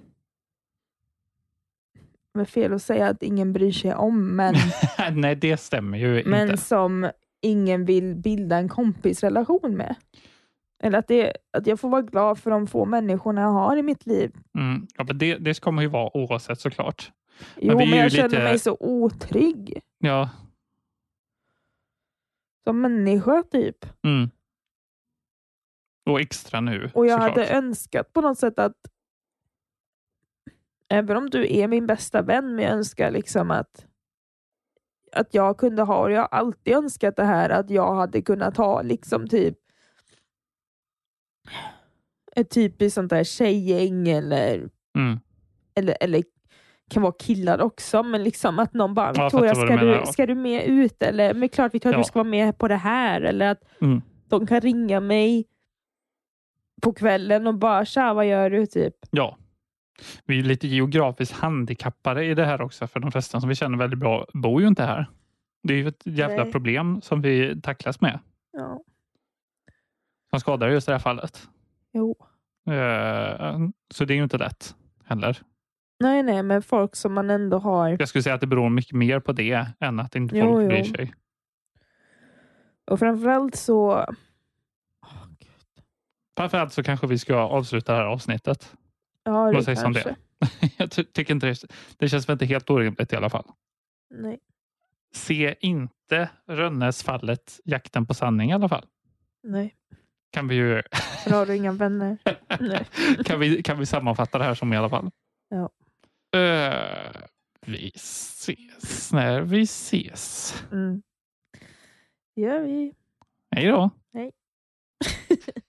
det är fel att säga att ingen bryr sig om, men, (laughs) Nej, det stämmer ju men inte. som ingen vill bilda en kompisrelation med. Eller att, det, att jag får vara glad för de få människorna jag har i mitt liv. Mm. Ja, men det, det ska man ju vara oavsett såklart. Jo, men, är ju jag känner lite- mig så otrygg Ja, som människa, typ. mm. Och extra nu Och jag såklart. hade önskat på något sätt att Även om du är min bästa vän, men jag önskar liksom att att jag kunde ha, och jag har alltid önskat det här, att jag hade kunnat ha liksom typ ett typiskt sånt där tjejgäng eller, Mm. eller, eller kan vara killar också, men liksom att någon bara Victoria, vad du ska, menar, du, ska du med ut? Eller, men klart Victoria, Ja. du ska vara med på det här. Eller att Mm. de kan ringa mig på kvällen och bara tja, vad gör du? Typ. Ja. Vi är lite geografiskt handikappade i det här också, för de flesta som vi känner väldigt bra bor ju inte här. Det är ju ett jävla Nej. problem som vi tacklas med, Ja. som skadar just i det här fallet. Jo. Eh, Så det är ju inte lätt heller. Nej, nej, men folk som man ändå har. Jag skulle säga att det beror mycket mer på det än att inte Jo, folk jo. bryr sig. Och framförallt så, Framförallt så kanske vi ska avsluta det här avsnittet. ja det sägs om kanske. det? (laughs) Jag ty- tycker inte det, det känns väl inte helt orimligt i alla fall. Nej. Se inte Rönnesfallet, jakten på sanning i alla fall. Nej, Kan vi ju för har du inga vänner. (laughs) nej. kan vi, kan vi sammanfatta det här som i alla fall. Ja. Vi ses när vi ses. Mm. gör vi. Hej då. Hej. (laughs)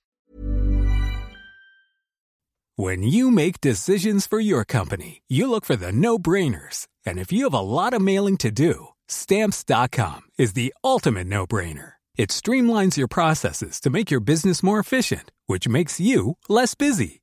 When you make decisions for your company, you look for the no-brainers. And if you have a lot of mailing to do, stamps.com is the ultimate no-brainer. It streamlines your processes to make your business more efficient, which makes you less busy.